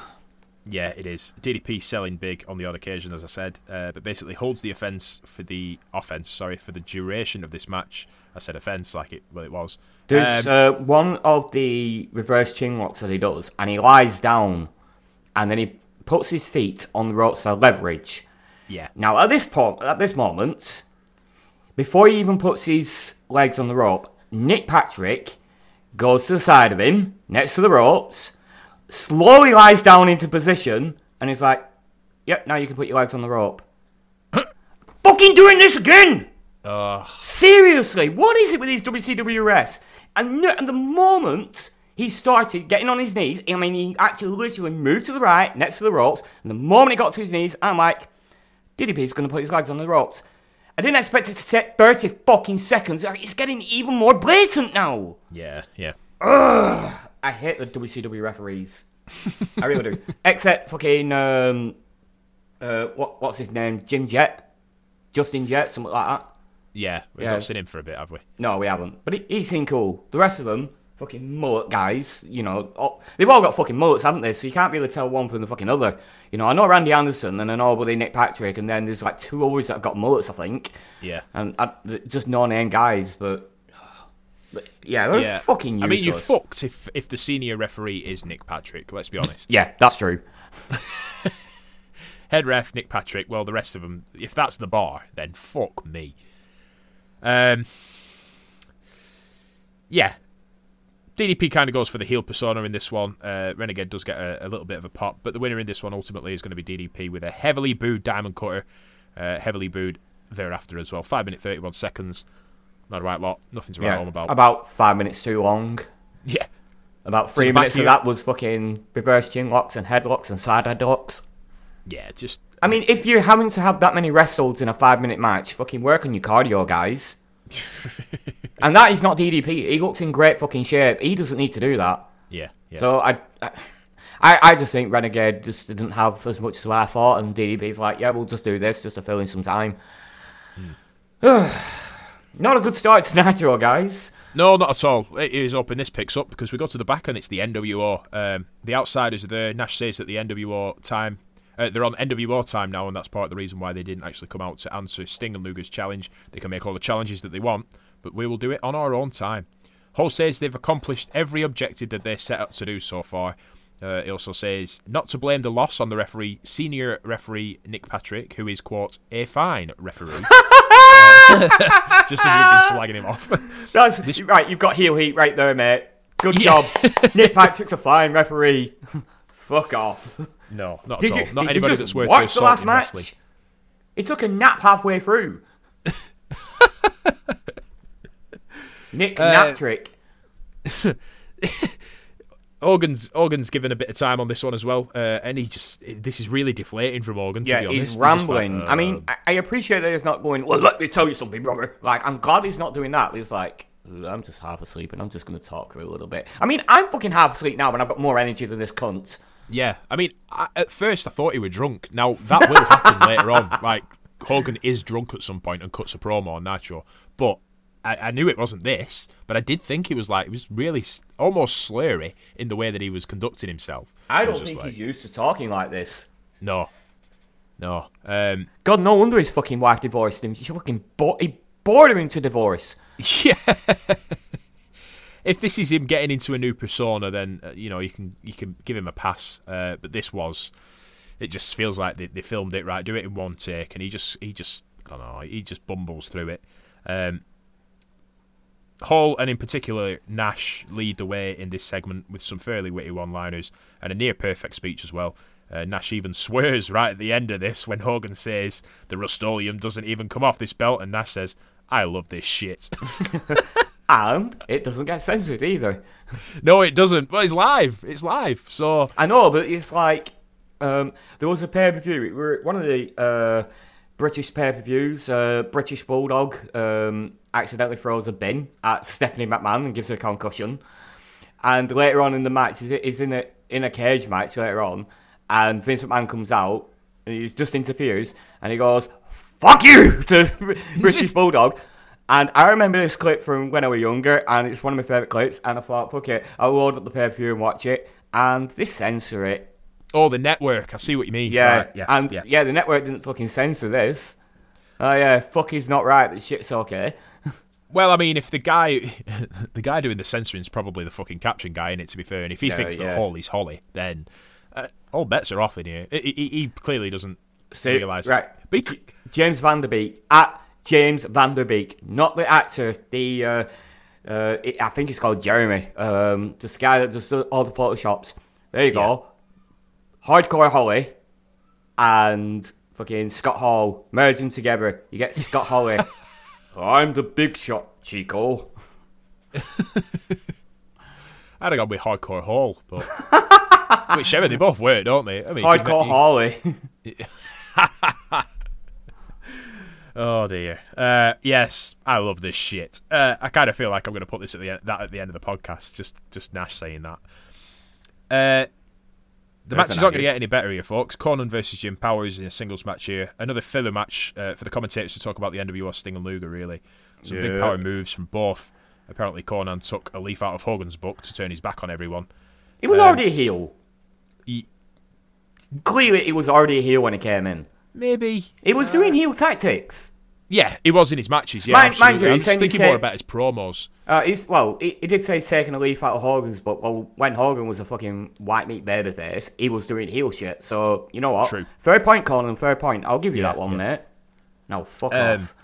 Yeah, it is. DDP selling big on the odd occasion, as I said, uh, but basically holds the offense for the offense. Sorry for the duration of this match. I said offense like it well it was. There's Um, uh, one of the reverse chin locks that he does, and he lies down, and then he puts his feet on the ropes for leverage. yeah, Now, at this point, at this moment, before he even puts his legs on the rope, Nick Patrick goes to the side of him, next to the ropes, slowly lies down into position, and he's like, "Yep, now you can put your legs on the rope." Fucking doing this again! Ugh. Seriously, what is it with these WCW refs? And, no, and the moment he started getting on his knees, I mean, he actually literally moved to the right, next to the ropes, and the moment he got to his knees, I'm like, DDP's going to put his legs on the ropes. I didn't expect it to take 30 fucking seconds. It's getting even more blatant now. yeah, yeah. I hate the WCW referees. I really do. Except fucking, um, uh, what, what's his name? Jim Jett? Justin Jett? Something like that. Yeah, we've Yeah. not seen him for a bit, have we? No, we haven't. But he, he seemed cool. The rest of them, fucking mullet guys, you know, all, they've all got fucking mullets, haven't they? So you can't really tell one from the fucking other. You know, I know Randy Anderson and I know Buddy Nick Patrick, and then there's like two others that have got mullets, I think. Yeah. And I, just no name guys, but, but yeah, Yeah. fucking I mean, you're fucked if if the senior referee is Nick Patrick. Let's be honest. Yeah, that's true. Head ref Nick Patrick. Well, the rest of them, if that's the bar, then fuck me. Um. Yeah. DDP kind of goes for the heel persona in this one. Uh, Renegade does get a, a little bit of a pop, but the winner in this one ultimately is going to be DDP with a heavily booed Diamond Cutter, uh, heavily booed thereafter as well. Five minute thirty one seconds. Not a right lot. Nothing to write Yeah, home about. about five minutes too long. yeah. About three back minutes of that was fucking reverse chin locks and headlocks and side headlocks. Yeah. Just. I mean, if you're having to have that many rest holds in a five minute match, fucking work on your cardio, guys. and that is not DDP. He looks in great fucking shape. He doesn't need to do that. Yeah. Yeah. So I, I, I just think Renegade just didn't have as much as I thought, and DDP's like, yeah, we'll just do this just to fill in some time. Hmm. not a good start to Nitro, guys. No, not at all. It is up, and this picks up because we go to the back and it's the NWO. Um, the outsiders are there. Nash says that the NWO time, uh, they're on NWO time now, and that's part of the reason why they didn't actually come out to answer Sting and Luger's challenge. They can make all the challenges that they want, but we will do it on our own time. Hall says they've accomplished every objective that they set out to do so far, Uh, he also says not to blame the loss on the referee, senior referee Nick Patrick, who is quote a fine referee. Just as we've been slagging him off. That's right. You've got heel heat right there, mate. Good job. Nick Patrick's a fine referee. Fuck off. No, not Did at you, all. Not did anybody you that's worth watch the last match? wrestling. He took a nap halfway through. Nick Uh, Natrick. Hogan's Hogan's given a bit of time on this one as well, uh, and he just this is really deflating from Hogan. To Yeah, be honest. he's just like, rambling. I uh, mean, I, I appreciate that he's not going, well, let me tell you something, brother. Like, I'm glad he's not doing that. He's like, I'm just half asleep and I'm just going to talk for a little bit. I mean, I'm fucking half asleep now and I've got more energy than this cunt. Yeah, I mean, I, at first I thought he was drunk. Now that will happen later on. Like Hogan is drunk at some point and cuts a promo on Nitro, but I, I knew it wasn't this. But I did think he was like he was really almost slurry in the way that he was conducting himself. I It don't think like, he's used to talking like this. no, no. Um, God, no wonder his fucking wife divorced him. She fucking bo- he bored him into divorce. Yeah. if this is him getting into a new persona, then uh, you know you can you can give him a pass. Uh, but this was, it just feels like they, they filmed it right, do it in one take, and he just he just I don't know, he just bumbles through it. Um, Hall and in particular Nash lead the way in this segment with some fairly witty one-liners and a near perfect speech as well. Uh, Nash even swears right at the end of this when Hogan says the Rust-Oleum doesn't even come off this belt, and Nash says, "I love this shit." And it doesn't get censored either. No, it doesn't. But it's live. It's live. So I know, but it's like um, there was a pay per view. We're one of the uh, British pay per views. Uh, British Bulldog um, accidentally throws a bin at Stephanie McMahon and gives her a concussion. And later on in the match, he's- in a in a cage match later on, and Vince McMahon comes out and he just interferes and he goes "fuck you" to British Bulldog. And I remember this clip from when I was younger, and it's one of my favourite clips. And I thought, fuck it, I'll load up the pay per view and watch it. And they censor it. Oh, the network. I see what you mean. Yeah, Right, yeah, and yeah. yeah. the network didn't fucking censor this. Oh yeah, fuck is not right, but shit's okay. Well, I mean, if the guy, the guy doing the censoring is probably the fucking caption guy in it. To be fair, and if he Yeah, thinks yeah. that Holly's Holly, then uh, all bets are off in here. He, he, he clearly doesn't realise. right. He, James Vanderbeek at James Vanderbeek, not the actor. The uh, uh, I think it's called Jeremy. Um, this guy that does all the photoshops. There you go. Hardcore Holly and fucking Scott Hall merging together. You get Scott Holly. I'm the big shot, Chico. I'd have gone with Hardcore Hall, but whichever they both work, don't they? I mean, Hardcore you- Holly. Oh dear. Uh, yes, I love this shit. Uh, I kind of feel like I'm going to put this at the end, that at the end of the podcast. Just just Nash saying that. Uh, the There's match is not going to get any better here, folks. Konnan versus Jim Powers in a singles match here. Another filler match uh, for the commentators to talk about the NWO Sting and Luger. Really, some big power moves from both. Apparently, Konnan took a leaf out of Hogan's book to turn his back on everyone. He was Um, already a heel. He, Clearly, he was already a heel when he came in. maybe He was doing heel tactics. Yeah, he was in his matches. Yeah, Mind- mind you, I'm he's just saying he thinking more about his promos. Uh, he's well. He, he did say he's taking a leaf out of Hogan's book. Well, when Hogan was a fucking white meat babyface, he was doing heel shit. So you know what? True. Fair point, Konnan. Fair point. I'll give you Yeah, that one, yeah. mate. No, fuck Um, off.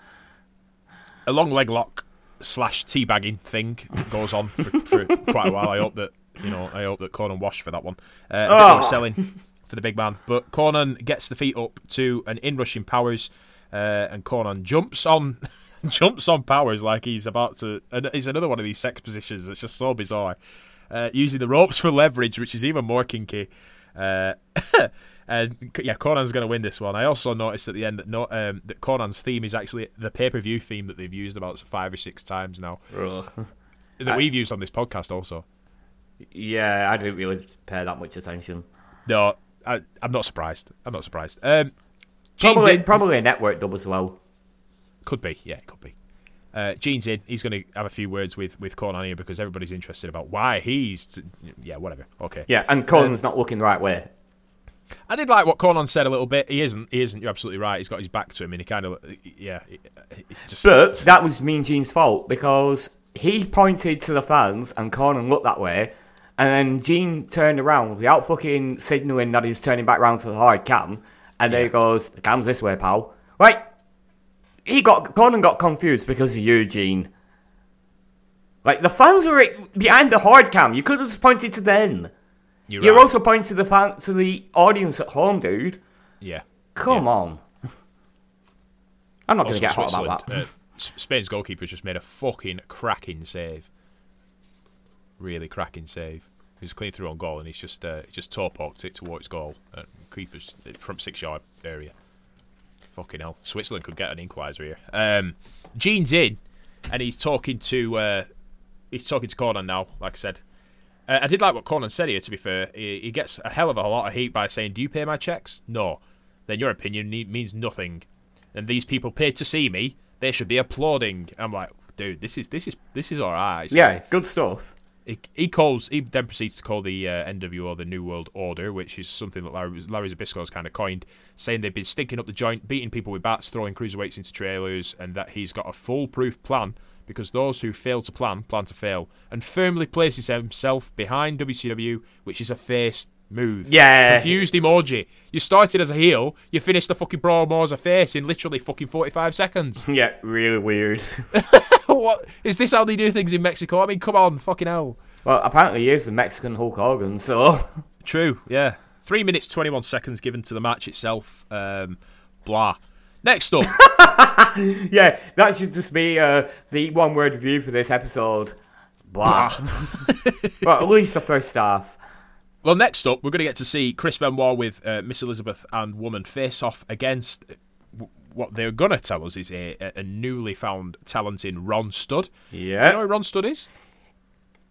a long leg lock slash teabagging thing goes on for, for quite a while. I hope that you know. I hope that Konnan washed for that one. Uh, Oh. selling for the big man, but Konnan gets the feet up to an inrushing Powers, uh, and Konnan jumps on. jumps on Powers like he's about to. And it's another one of these sex positions that's just so bizarre. Uh, using the ropes for leverage, which is even more kinky. Uh, and yeah, Konnan's going to win this one. I also noticed at the end that no, um, that Konnan's theme is actually the pay per view theme that they've used about five or six times now. That we've used on this podcast also. yeah, I didn't really pay that much attention. No, I, I'm not surprised. I'm not surprised. Um, Gene's Probably, in. probably a network dub as well. Could be, yeah, it could be. Uh, Gene's in. He's going to have a few words with with Konnan here because everybody's interested about why he's. Yeah, whatever. Okay. Yeah, and Konnan's not looking the right way. I did like what Konnan said a little bit. He isn't. He isn't. You're absolutely right. He's got his back to him, and he kind of. Yeah. he- he just. But that was Mean Gene's fault because he pointed to the fans and Konnan looked that way, And then Gene turned around without fucking signalling that he's turning back round to the hard cam. And then he goes, the cam's this way, pal. Right. He got, Konnan got confused because of you, Gene. Like, the fans were behind the hard cam. You could have just pointed to them. You're, You're right. also pointing to the fan, to the audience at home, dude. yeah. Come Yeah. on. I'm not going to get hot about that. uh, Spain's goalkeeper just made a fucking cracking save. Really cracking save. He was clean through on goal, and he's just uh, he just toe poked it towards goal. Uh, keepers from six yard area. Fucking hell, Switzerland could get an equaliser here. Um, Gene's in, and he's talking to uh, he's talking to Konnan now. Like I said, uh, I did like what Konnan said here. To be fair, he, he gets a hell of a lot of heat by saying, "Do you pay my checks?" No. Then your opinion ne- means nothing. And these people paid to see me. They should be applauding. I'm like, dude, this is this is this is alright. Yeah, good stuff. He, he calls. He then proceeds to call the uh, NWO the New World Order, which is something that Larry, Larry Zbyszko has kind of coined, saying they've been stinking up the joint, beating people with bats, throwing cruiserweights into trailers, and that he's got a foolproof plan because those who fail to plan plan to fail, and firmly places himself behind WCW, which is a face move. Yeah. Confused emoji. You started as a heel, you finished the fucking Brawl more as a face in literally fucking 45 seconds. Yeah, really weird. what? Is this how they do things in Mexico? I mean, come on, fucking hell. well, apparently he is the Mexican Hulk Hogan, so. True, yeah. Three minutes, 21 seconds given to the match itself. Um, blah. Next up, yeah, that should just be uh, the one word review for this episode. Blah. well, at least the first half. Well, next up, we're going to get to see Chris Benoit with uh, Miss Elizabeth and Woman face off against what they're going to tell us is a, a newly found talent in Ron Studd. Yeah. Do you know who Ron Studd is?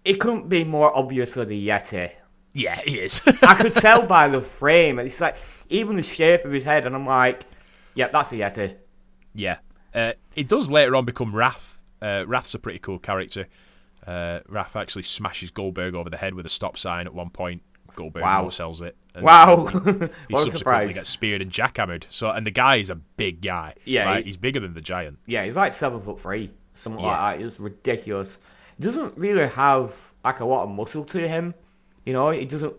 It couldn't be more obviously the Yeti. Yeah, he is. I could tell by the frame. It's like, even the shape of his head, and I'm like, yep, that's a Yeti. Yeah. Uh, he does later on become Wrath. Uh, Wrath's a pretty cool character. Uh, Wrath actually smashes Goldberg over the head with a stop sign at one point. Goldberg Wow. sells it. Wow. He what a subsequently surprise. gets speared and jackhammered. So, and the guy is a big guy. Yeah, Like, he- he's bigger than the giant. Yeah, he's like seven foot three, something Yeah. like that. It's ridiculous. He doesn't really have like a lot of muscle to him. You know, he doesn't.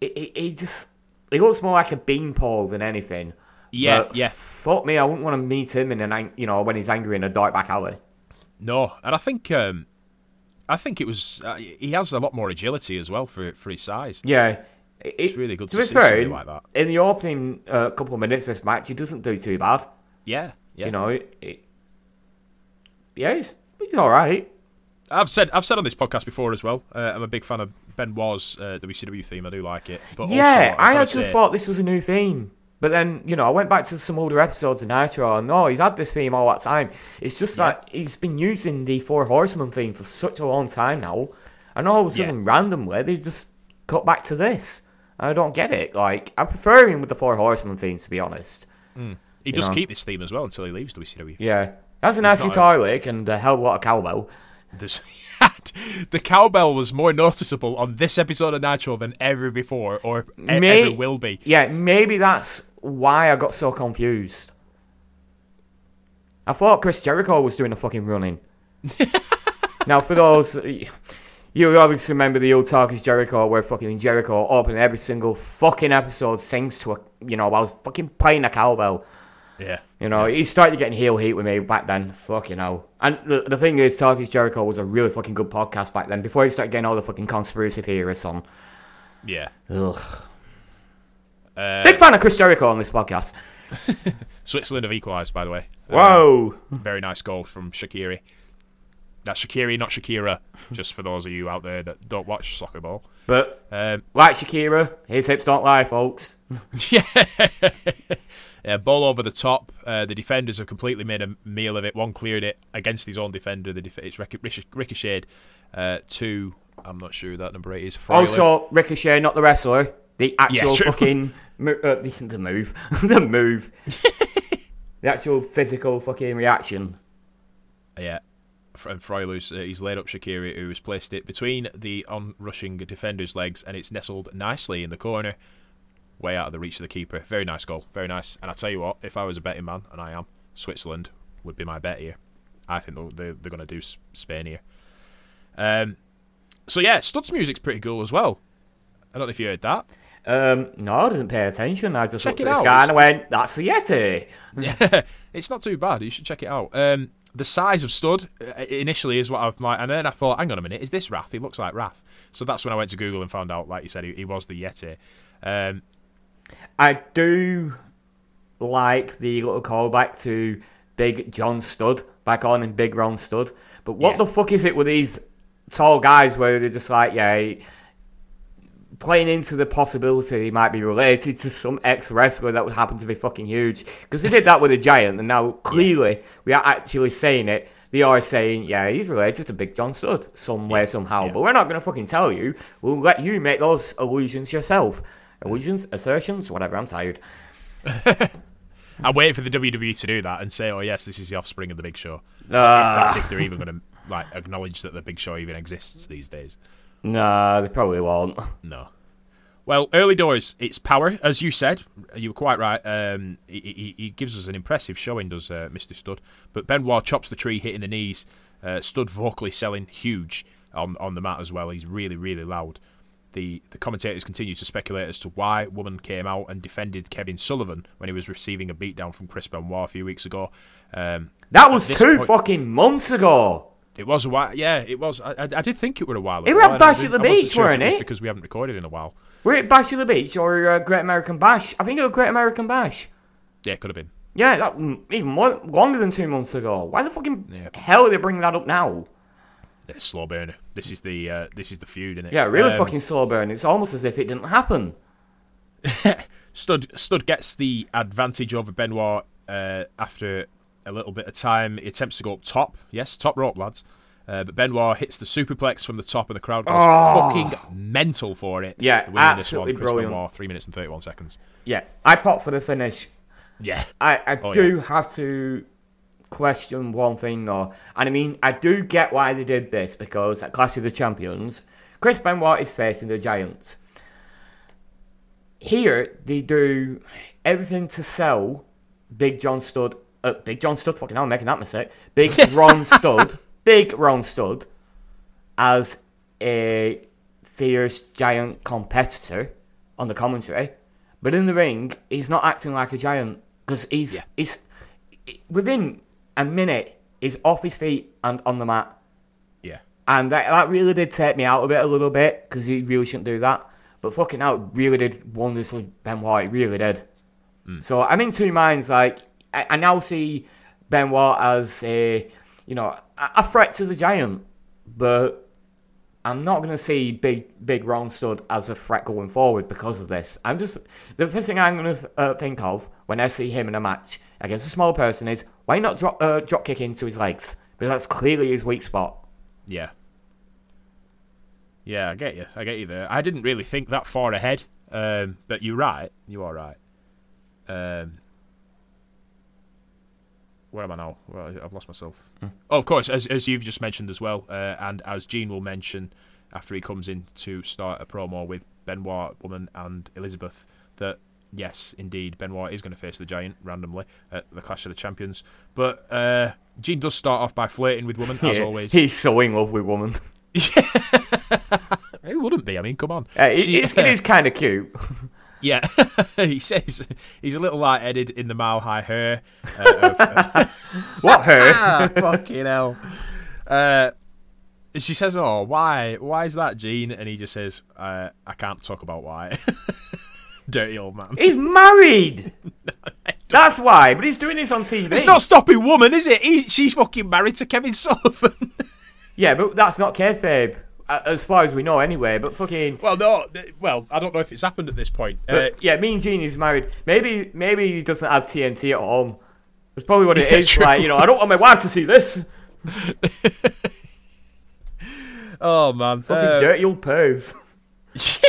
He, he, he just. He looks more like a beanpole than anything. Yeah, But yeah. Fuck me, I wouldn't want to meet him in an, ang- you know, when he's angry in a dark back alley. No, and I think, um, I think it was. Uh, he has a lot more agility as well for for his size. Yeah, it, It's really good to, be see fair, somebody in- like that. In the opening uh, couple of minutes of this match, he doesn't do too bad. Yeah, yeah. You know, it, it, yeah, he's, he's all right. I've said I've said on this podcast before as well. Uh, I'm a big fan of Benoit's uh, WCW theme. I do like it. But yeah, also, I've I actually say- thought this was a new theme. But then, you know, I went back to some older episodes of Nitro, and no, he's had this theme all that time. It's just Yeah. that he's been using the Four Horsemen theme for such a long time now. And all of a Yeah. sudden, randomly, they just cut back to this. I don't get it. Like, I prefer him with the Four Horsemen theme, to be honest. Mm. he does know. keep this theme as well until he leaves WCW. Yeah. That's a nice a- guitar lick and a hell of a lot of cowbell. There's the cowbell was more noticeable on this episode of Nitro than ever before, or May- ever will be. Yeah, maybe that's why I got so confused. I thought Chris Jericho was doing a fucking running. now, for those, you obviously remember the old talk is Jericho, where fucking Jericho opening every single fucking episode sings to a, you know, I was fucking playing a cowbell. Yeah, You know, he started getting heel heat with me back then. Fucking hell. And the, the thing is, Talk is Jericho was a really fucking good podcast back then, before he started getting all the fucking conspiracy theorists on. yeah. Ugh. Uh, Big fan of Chris Jericho on this podcast. Switzerland have equalised, by the way. Um, Whoa. very nice goal from Shaqiri. That's Shaqiri, not Shakira. just for those of you out there that don't watch soccer ball. But Um, like Shakira, his hips don't lie, folks. yeah. Yeah, ball over the top. Uh, the defenders have completely made a meal of it. One cleared it against his own defender. The def- it's ric- ric- ricocheted uh, to. I'm not sure who that number eight is. Also, Ricochet, not the wrestler, the actual true. fucking mo- uh, the, the move, the move, the actual physical fucking reaction. Yeah. And Freuler's, uh, he's laid up Shaqiri, who has placed it between the on-rushing defender's legs, and it's nestled nicely in the corner, way out of the reach of the keeper. Very nice goal, very nice. And I tell you what, if I was a betting man, and I am, Switzerland would be my bet here. I think they're, they're, going to do Spain here. Um, So yeah, Studd's music's pretty cool as well. I don't know if you heard that. Um, no, I didn't pay attention. I just Check looked at the sky and I went, "That's the Yeti." Yeah, it's not too bad. You should check it out. Um, the size of Studd uh, initially is what I've like, and then I thought, hang on a minute, is this Wrath? He looks like Wrath. So that's when I went to Google and found out, like you said, he, he was the Yeti. Um, I do like the little callback to Big John Studd back on in Big Ron Studd. But what Yeah. the fuck is it with these tall guys where they're just like, yeah, playing into the possibility he might be related to some ex wrestler that would happen to be fucking huge? Because they did that with a giant, and now clearly we are actually saying it. They are saying, yeah, he's related to Big John Studd somewhere, way, somehow. Yeah. But we're not going to fucking tell you. We'll let you make those illusions yourself. Illusions, assertions, whatever. I'm tired. I'm waiting for the WWE to do that and say, oh yes, this is the offspring of the Big Show. Ah. That's if they're even going to like acknowledge that the Big Show even exists these days. Nah, they probably won't. No. Well, early doors, it's power, as you said. You were quite right. Um, he, he, he gives us an impressive showing, does uh, Mr. Studd. But Benoit chops the tree, hitting the knees. Uh, Studd vocally selling huge on, on the mat as well. He's really, really loud. The the commentators continue to speculate as to why Woman came out and defended Kevin Sullivan when he was receiving a beatdown from Chris Benoit a few weeks ago. Um, That was two point- fucking months ago. it was a while. Yeah, it was. I, I, I did think it were a while ago. It were at Bash at the Beach, sure weren't was it? Because we haven't recorded in a while. Were it Bash of the Beach or uh, Great American Bash? I think it was Great American Bash. Yeah, it could have been. Yeah, that, mm, even more, longer than two months ago. Why the fucking Yeah. hell are they bringing that up now? Yeah, slow burner. This is the uh, this is the feud, isn't it? Yeah, really um, fucking slow burn. It's almost as if it didn't happen. Studd Studd gets the advantage over Benoit uh, after a little bit of time. He attempts to go up top. Yes, top rope, lads. Uh, but Benoit hits the superplex from the top, and the crowd goes Oh. fucking mental for it. Yeah, The in this absolutely one, Chris brilliant. Benoit, three minutes and thirty-one seconds. Yeah, I pop for the finish. Yeah, I, I Oh, do have to question one thing though, and I mean I do get why they did this because at Clash of the Champions, Chris Benoit is facing the Giants. Here they do everything to sell Big John Studd. Uh, Big John Studd, fucking hell, I'm making that mistake. Big Ron Studd, Big Ron Studd, as a fierce giant competitor on the commentary, but in the ring, he's not acting like a giant because he's Yeah. he's within a minute he's off his feet and on the mat, yeah. and that that really did take me out of it a little bit because he really shouldn't do that. But fucking hell, it really did wonders for Benoit. It really did. Mm. So I'm in two minds. Like I, I now see Benoit as a you know a, a threat to the giant, but I'm not going to see big big Ron Studd as a threat going forward because of this. I'm just the first thing I'm going to uh, think of when I see him in a match against a small person is why not drop uh, drop kick into his legs because that's clearly his weak spot. Yeah. Yeah, I get you. I get you there. I didn't really think that far ahead, um, but you're right. You are right. Um, where am I now? Well, I've lost myself. Oh, of course, as as you've just mentioned as well, uh, and as Gene will mention after he comes in to start a promo with Benoit, Woman, and Elizabeth, that yes, indeed, Benoit is going to face the Giant randomly at the Clash of the Champions. But uh, Gene does start off by flirting with Woman as always. he's so in love with woman. Who wouldn't be? I mean, come on. Uh, it, She- it- it is kind of cute. Yeah, he says he's a little light-headed in the mile-high hair. Uh, of, uh, what her? ah, fucking hell. Uh, she says, "Oh, why? Why is that, Gene?" And he just says, uh, "I can't talk about why." Dirty old man. He's married. no, That's why. But he's doing this on TV. It's not stopping woman, is it? He, she's fucking married to Kevin Sullivan. Yeah, but that's not kayfabe, as far as we know, anyway. But fucking. well, no. Well, I don't know if it's happened at this point. Uh, yeah, me and Jeannie's married. Maybe, maybe he doesn't have TNT at home. That's probably what it is. true. Like, you know, I don't want my wife to see this. oh man, Fucking Uh, dirty old perv.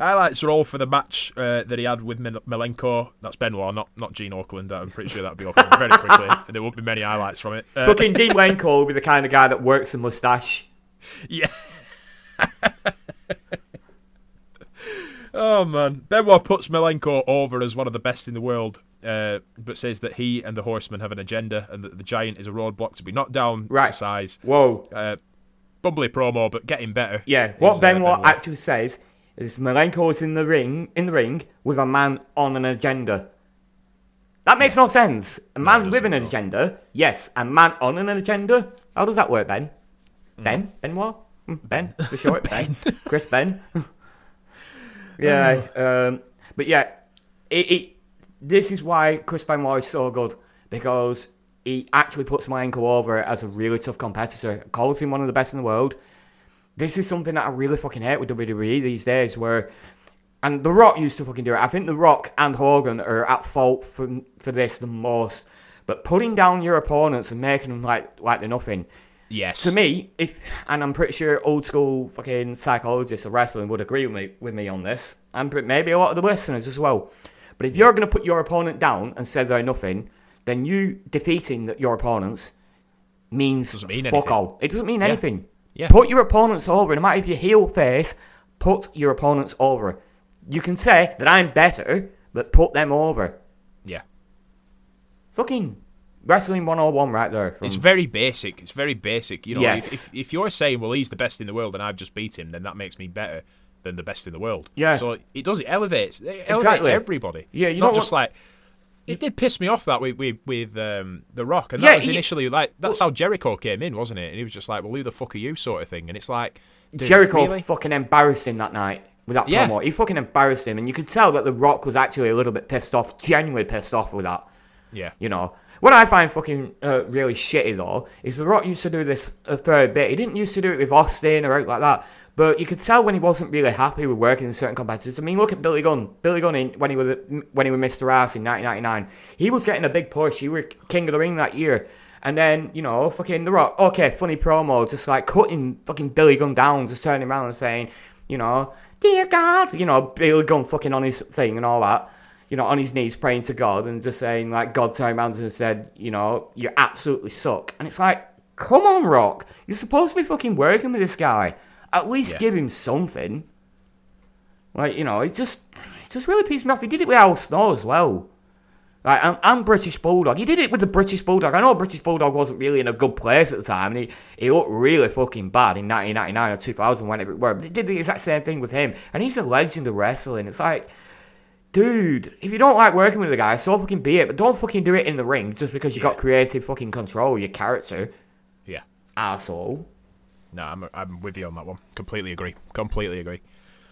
Highlights are all for the match uh, that he had with Mil- Malenko. That's Benoit, not not Gene Okerlund. I'm pretty sure that'd be Okerlund very quickly. and there won't be many highlights from it. Uh, Fucking Dean Lenko will be the kind of guy that works a mustache. yeah. oh man, Benoit puts Malenko over as one of the best in the world, uh, but says that he and the Horseman have an agenda and that the Giant is a roadblock to be knocked down, Right. exercise. Whoa. Uh, bumbly promo, but getting better. Yeah, what is, uh, Benoit Benoit. actually says is Malenko's in the ring in the ring with a man on an agenda. That makes no sense. A man it with an agenda, yes. A man on an agenda. How does that work, Ben? Hmm. Ben? Benoit? Mm, Ben, for short. ben. Chris Ben. yeah, um, but yeah, it, it. This is why Chris Benoit is so good because he actually puts Malenko over as a really tough competitor. Calls him one of the best in the world. This is something that I really fucking hate with WWE these days, where and The Rock used to fucking do it. I think The Rock and Hogan are at fault for for this the most. But putting down your opponents and making them like like they're nothing. Yes. To me, if and I'm pretty sure old school fucking psychologists of wrestling would agree with me with me on this, and maybe a lot of the listeners as well. But if you're going to put your opponent down and say they're nothing, then you defeating your opponents means Doesn't mean fuck anything. all. It doesn't mean anything. Yeah. Put your opponents over, no matter if you're heel face. Put your opponents over. You can say that I'm better, but put them over. yeah. Fucking wrestling 101 right there. From, It's very basic. It's very basic. You know, Yes. if, if, you're saying, well, he's the best in the world and I've just beat him, then that makes me better than the best in the world. Yeah. So it does. It elevates. It elevates Exactly. everybody. Yeah, you not just like. It did piss me off that with with, with um, the Rock, and that Yeah, was he- initially like that's how Jericho came in, wasn't it? And he was just like, "Well, who the fuck are you?" sort of thing. And it's like, Jericho really? fucking embarrassed him that night with that Yeah. promo. He fucking embarrassed him, and you could tell that The Rock was actually a little bit pissed off, genuinely pissed off with that. yeah, You know, what I find fucking uh, really shitty though is The Rock used to do this a fair bit. He didn't used to do it with Austin or out like that, but you could tell when he wasn't really happy with working with certain competitors. I mean, look at Billy Gunn. Billy Gunn in, when he was when he was Mr. Ass in 1999, he was getting a big push. He was King of the Ring that year. And then, you know, fucking The Rock, okay, funny promo, just like cutting fucking Billy Gunn down, just turning around and saying, you know, dear God, you know, Billy Gunn fucking on his thing and all that you know, on his knees praying to God and just saying, like, God turned around and said, you know, you absolutely suck. And it's like, come on, Rock. You're supposed to be fucking working with this guy. At least Yeah. give him something. Like, you know, it just, it just really pissed me off. He did it with Al Snow as well. Like, and, and British Bulldog. He did it with the British Bulldog. I know British Bulldog wasn't really in a good place at the time, and he, he looked really fucking bad in 1999 or 2000, whenever it were. But he did the exact same thing with him. And he's a legend of wrestling. It's like, dude, if you don't like working with the guy, so fucking be it. But don't fucking do it in the ring just because you got creative fucking control your character, yeah. asshole. No, I'm I'm with you on that one. Completely agree. Completely agree.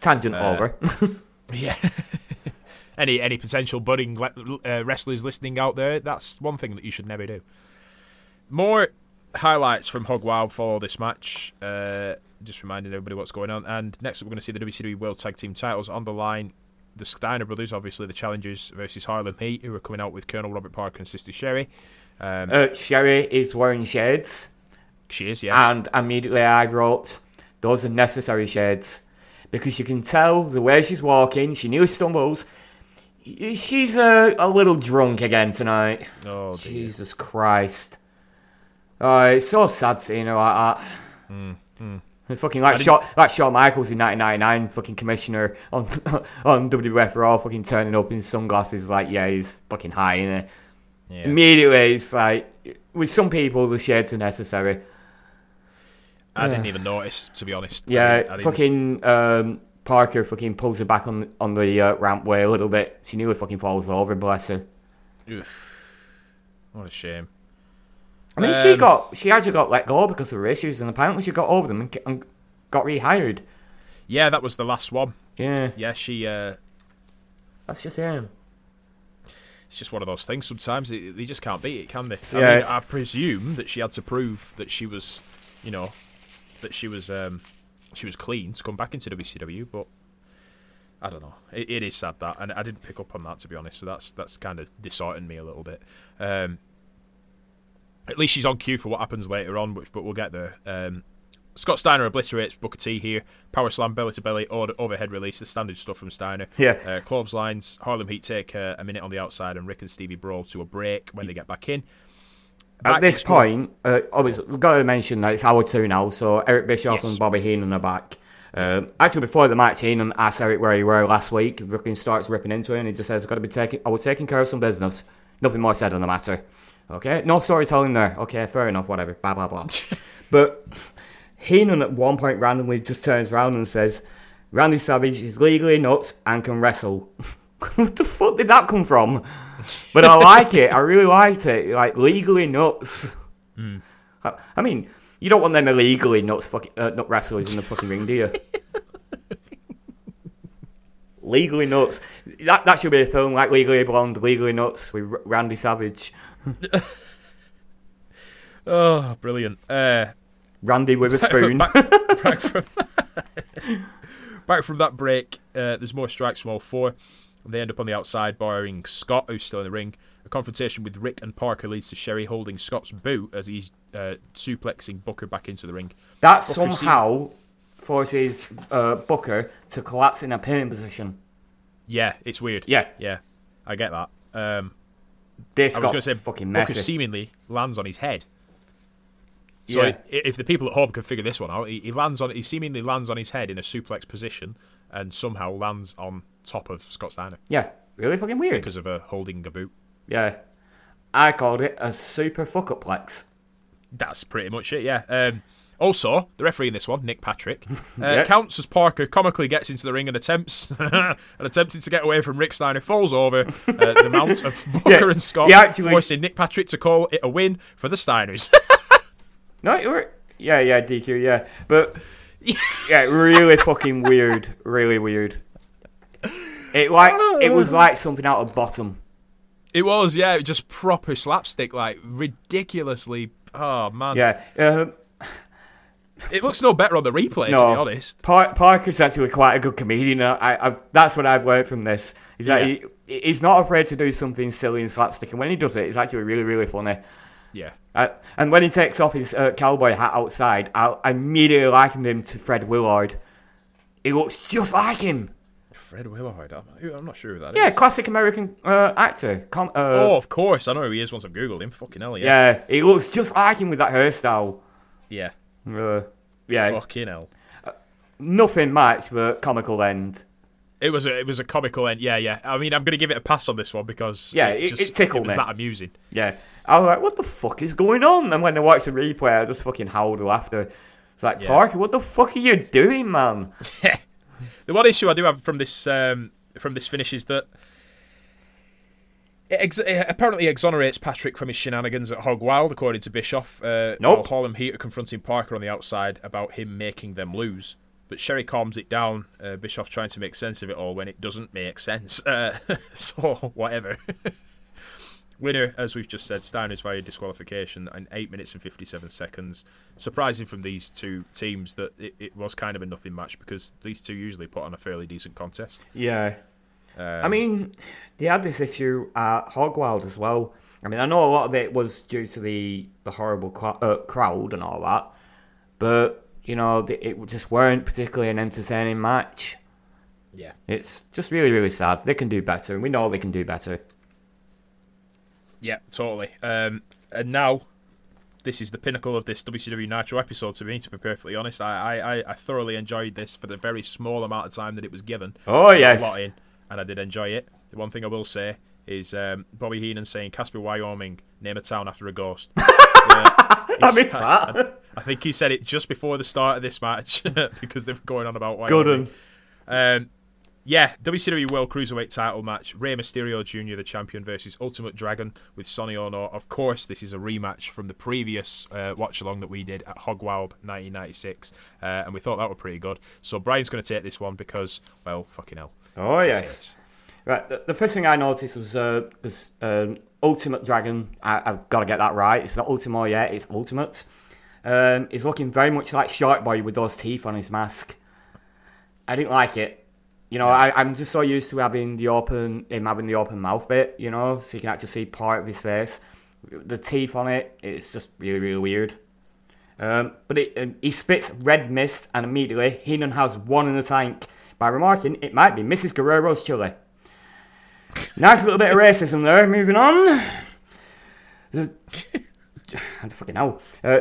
Tangent over. Yeah. any any potential budding uh, wrestlers listening out there, that's one thing that you should never do. More highlights from Hog Wild for this match. Uh, just reminding everybody what's going on. And next up, we're going to see the WCW World Tag Team titles on the line. The Steiner brothers, obviously the challengers, versus Harlem Heat, who are coming out with Colonel Robert Parker and Sister Sherri. Um, uh, Sherri is wearing shades. she is, yes. And immediately I wrote, those are necessary shades. Because you can tell the way she's walking, she nearly stumbles. She's uh, a little drunk again tonight. oh, dear. Jesus Christ. Oh, it's so sad seeing her like that. Mm, Fucking like Shawn, like Shawn Michaels in 1999, fucking commissioner on on WWF Raw, fucking turning up in sunglasses, like, yeah, he's fucking high, innit? Yeah. Immediately, it's like, with some people, the shades are necessary. I didn't even notice, to be honest. I Yeah, I didn't- fucking um, Parker fucking pulls her back on on the uh, rampway a little bit. She nearly fucking falls over, bless her. What a shame. I mean, she Um, got she actually got let go because of her issues, and apparently she got over them and, and got rehired. Yeah, that was the last one. Yeah, Yeah, she. Uh, that's just him. it's just one of those things. Sometimes they, they just can't beat it, can they? I Yeah. mean, I presume that she had to prove that she was, you know, that she was um, she was clean to come back into WCW, but I don't know. It, it is sad that, and I didn't pick up on that to be honest. So that's that's kind of disheartened me a little bit. Um, at least she's on cue for what happens later on, which but we'll get there. Um, Scott Steiner obliterates Booker T here. Power slam, belly to belly, overhead release, the standard stuff from Steiner. Yeah. Uh, clotheslines, Harlem Heat take uh, a minute on the outside, and Rick and Stevie brawl to a break when they get back in. At this is- point, uh, obviously, we've got to mention that it's hour two now, so Eric Bischoff Yes. and Bobby Heenan are back. Um, actually, before the match, Heenan asked Eric where he were last week. Rick starts ripping into him, and he just says, "I've got to be taking. I was taking care of some business. Nothing more said on the matter. Okay, no storytelling there. Okay, fair enough. Whatever. Blah blah blah. but Heenan at one point randomly just turns around and says, Randy Savage is legally nuts and can wrestle. what the fuck did that come from? But I like it. I really liked it. Like legally nuts. Mm. I, I, mean, you don't want them illegally nuts fucking uh, nut wrestlers in the fucking ring, do you? legally nuts. That that should be a film like Legally Blonde, Legally Nuts with Randy Savage. oh, brilliant. Uh, Randy with a spoon. back, back, from, back from that break, uh, there's more strikes from all four. They end up on the outside, borrowing Scott, who's still in the ring. A confrontation with Rick and Parker leads to Sherri holding Scott's boot as he's uh, suplexing Booker back into the ring. That Booker somehow forces uh, Booker to collapse in a pinning position. Yeah, it's weird. Yeah, yeah, I get that. Um, this I was going to say fucking messy. Booker seemingly lands on his head. So yeah. if the people at home can figure this one out, he, lands on he seemingly lands on his head in a suplex position and somehow lands on top of Scott Steiner. Yeah, really fucking weird because of a holding a boot. Yeah, I called it a super fuck uplex. That's pretty much it. Yeah. Um, also, the referee in this one, Nick Patrick, uh, yep. counts as Parker comically gets into the ring and attempts and attempting to get away from Rick Steiner, falls over uh, the mount of Booker yeah, and Scott, actually... forcing Nick Patrick to call it a win for the Steiners. no, you were yeah, yeah, DQ, yeah, but yeah, really fucking weird, really weird. It like it was like something out of bottom. It was, yeah, just proper slapstick, like ridiculously. Oh man, yeah. Um, it looks no better on the replay, no, to be honest. Par- Parker's actually quite a good comedian. I, I, that's what I've learned from this. Is that yeah. he, he's not afraid to do something silly and slapstick, and when he does it, it's actually really, really funny. Yeah. Uh, and when he takes off his uh, cowboy hat outside, I, I immediately likened him to Fred Willard. He looks just like him. Fred Willard. I'm, I'm not sure who that yeah, is. classic American uh, actor. Com- uh, oh, of course. I know who he is once I've Googled him. Fucking hell, yeah. Yeah, he looks just like him with that hairstyle. Yeah. Uh, yeah. Fucking hell. Uh, nothing much, but comical end. It was a it was a comical end. Yeah, yeah. I mean, I'm going to give it a pass on this one because yeah, it, just, it tickled it was me. that amusing. Yeah, I was like, what the fuck is going on? And when I watched the replay, I just fucking howled laughter. It's like, yeah. Parker, what the fuck are you doing, man? the one issue I do have from this um, from this finish is that ex- it, apparently exonerates Patrick from his shenanigans at Hog Wild, according to Bischoff. Uh, nope. Harlem Heat are confronting Parker on the outside about him making them lose. But Sherri calms it down. Uh, Bischoff trying to make sense of it all when it doesn't make sense. Uh, so, whatever. Winner, as we've just said, Steiner's via disqualification in 8 minutes and 57 seconds. Surprising from these two teams that it, it was kind of a nothing match because these two usually put on a fairly decent contest. Yeah. Um, I mean, they had this issue at Hog Wild as well. I mean, I know a lot of it was due to the, the horrible uh, crowd and all that, but, you know, it just weren't particularly an entertaining match. Yeah. It's just really, really sad. They can do better, and we know they can do better. Yeah, totally. Um, and now, this is the pinnacle of this WCW Nitro episode to me. To be perfectly honest, I, I, I thoroughly enjoyed this for the very small amount of time that it was given. Oh yes, a lot in, and I did enjoy it. The one thing I will say is um, Bobby Heenan saying Casper, Wyoming, name a town after a ghost. uh, I mean that. I, I, think he said it just before the start of this match because they were going on about Wyoming. Um, yeah, WCW World Cruiserweight title match. Rey Mysterio Jr., the champion, versus Ultimate Dragon with Sonny Ono. Of course, this is a rematch from the previous uh, watch along that we did at Hogwild 1996, uh, and we thought that were pretty good. So Brian's going to take this one because, well, fucking hell. Oh yes. Right. The, the, first thing I noticed was uh, was um, Ultimate Dragon. I, have got to get that right. It's not Ultimo yet. It's Ultimate. Um, he's looking very much like Shark Boy with those teeth on his mask. I didn't like it. You know, yeah. I, I'm just so used to having the open, him having the open mouth bit, you know, so you can actually see part of his face. The teeth on it, it's just really, really weird. Um, but it, um, he spits red mist, and immediately Heenan has one in the tank by remarking it might be Mrs. Guerrero's chili. nice little bit of racism there. Moving on. I don't fucking know. Uh,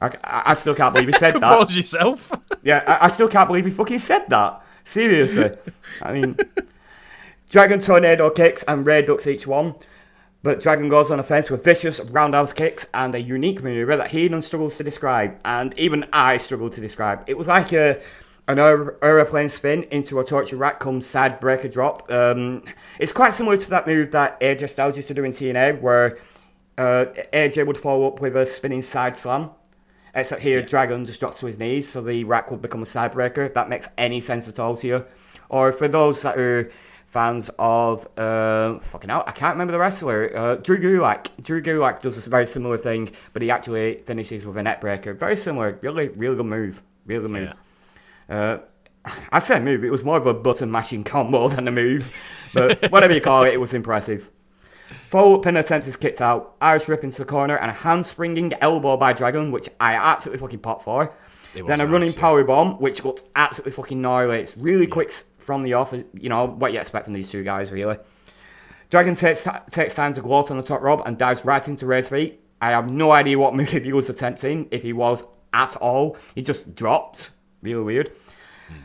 I, I, still can't believe he said that. Compose yourself. yeah, I, I, still can't believe he fucking said that. Seriously. I mean, Dragon Tornado kicks and Rey ducks each one. But Dragon goes on offense with vicious roundhouse kicks and a unique maneuver that he even struggles to describe, and even I struggle to describe. It was like a an aeroplane spin into a torture rack comes side breaker drop. Um, it's quite similar to that move that AJ Styles used to do in TNA, where uh, AJ would follow up with a spinning side slam. Except here, yeah. Dragon just drops to his knees, so the rack would become a side breaker. If that makes any sense at all to you. Or for those that are fans of uh, fucking out. I can't remember the wrestler. Uh, Drew Gulak. Drew Gulak does a very similar thing, but he actually finishes with a neckbreaker. Very similar. Really, really good move. Really good move. Yeah. Uh, I say move. It was more of a button mashing combo than a move, but whatever you call it, it was impressive. Follow up pin attempt is kicked out. Irish rip into the corner and a handspringing elbow by Dragon, which I absolutely fucking popped for. Then a nice, running yeah. power bomb, which looks absolutely fucking gnarly. It's really yeah. quick from the off. You know what you expect from these two guys, really. Dragon takes takes time to gloat on the top rope and dives right into Rey's feet. I have no idea what move he was attempting, if he was at all. He just dropped. Really weird.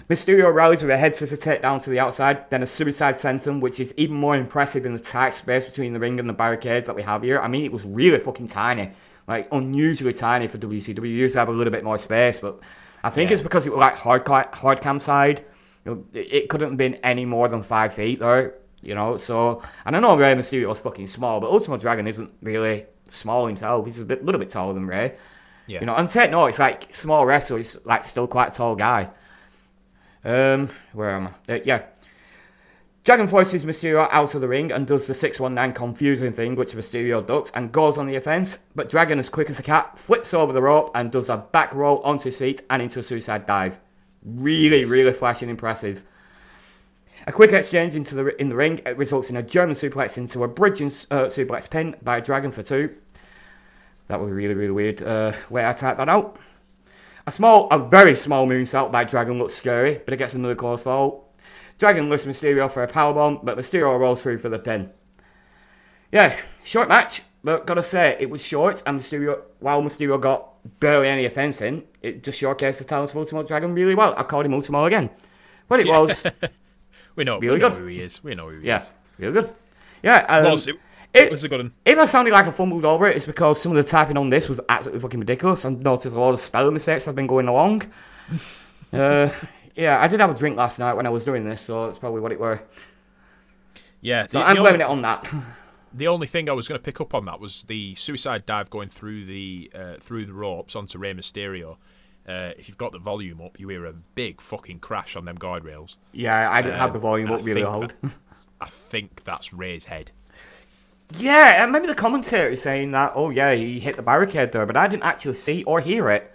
Mysterio rallies with a head scissor takedown to the outside, then a suicide senton, which is even more impressive in the tight space between the ring and the barricade that we have here. I mean, it was really fucking tiny. Like, unusually tiny for WCW. to have a little bit more space, but I think yeah. it's because it was like hard, hard cam side. It couldn't have been any more than five feet there, you know. So, and I know Rey Mysterio was fucking small, but Ultimo Dragon isn't really small himself. He's a bit, little bit taller than Rey. Yeah. You know, and Ted, no, it's like small wrestler. He's like still quite a tall guy. Um, where am I? Uh, yeah. Dragon forces Mysterio out of the ring and does the 619 confusing thing, which Mysterio ducks and goes on the offense. But Dragon, as quick as a cat, flips over the rope and does a back roll onto his feet and into a suicide dive. Really, really flashing impressive. A quick exchange into the in the ring it results in a German suplex into a bridging uh, suplex pin by Dragon for two. That was really, really weird. Uh, where I type that out. A small, a very small moonsault by Dragon looks scary, but it gets another close fall. Dragon lifts Mysterio for a powerbomb, but Mysterio rolls through for the pin. Yeah, short match, but gotta say, it was short, and Mysterio, while Mysterio got barely any offense in, it just showcased the talents of Ultimo Dragon really well. I called him Ultimo again. Well, it was. we know, really we know good. who he is. We know who he yeah, is. really good. Yeah, um, was it, it, was a good one. If I sounded like I fumbled over it, it's because some of the typing on this was absolutely fucking ridiculous. I've noticed a lot of spelling mistakes I've been going along. uh, yeah, I did have a drink last night when I was doing this, so that's probably what it were. Yeah, so the, I'm the blaming only, it on that. the only thing I was going to pick up on that was the suicide dive going through the uh, through the ropes onto Rey Mysterio. Uh, if you've got the volume up, you hear a big fucking crash on them guardrails. Yeah, I didn't uh, have the volume up really loud. I think that's Rey's head. Yeah, I remember the commentator is saying that. Oh yeah, he hit the barricade there, but I didn't actually see or hear it.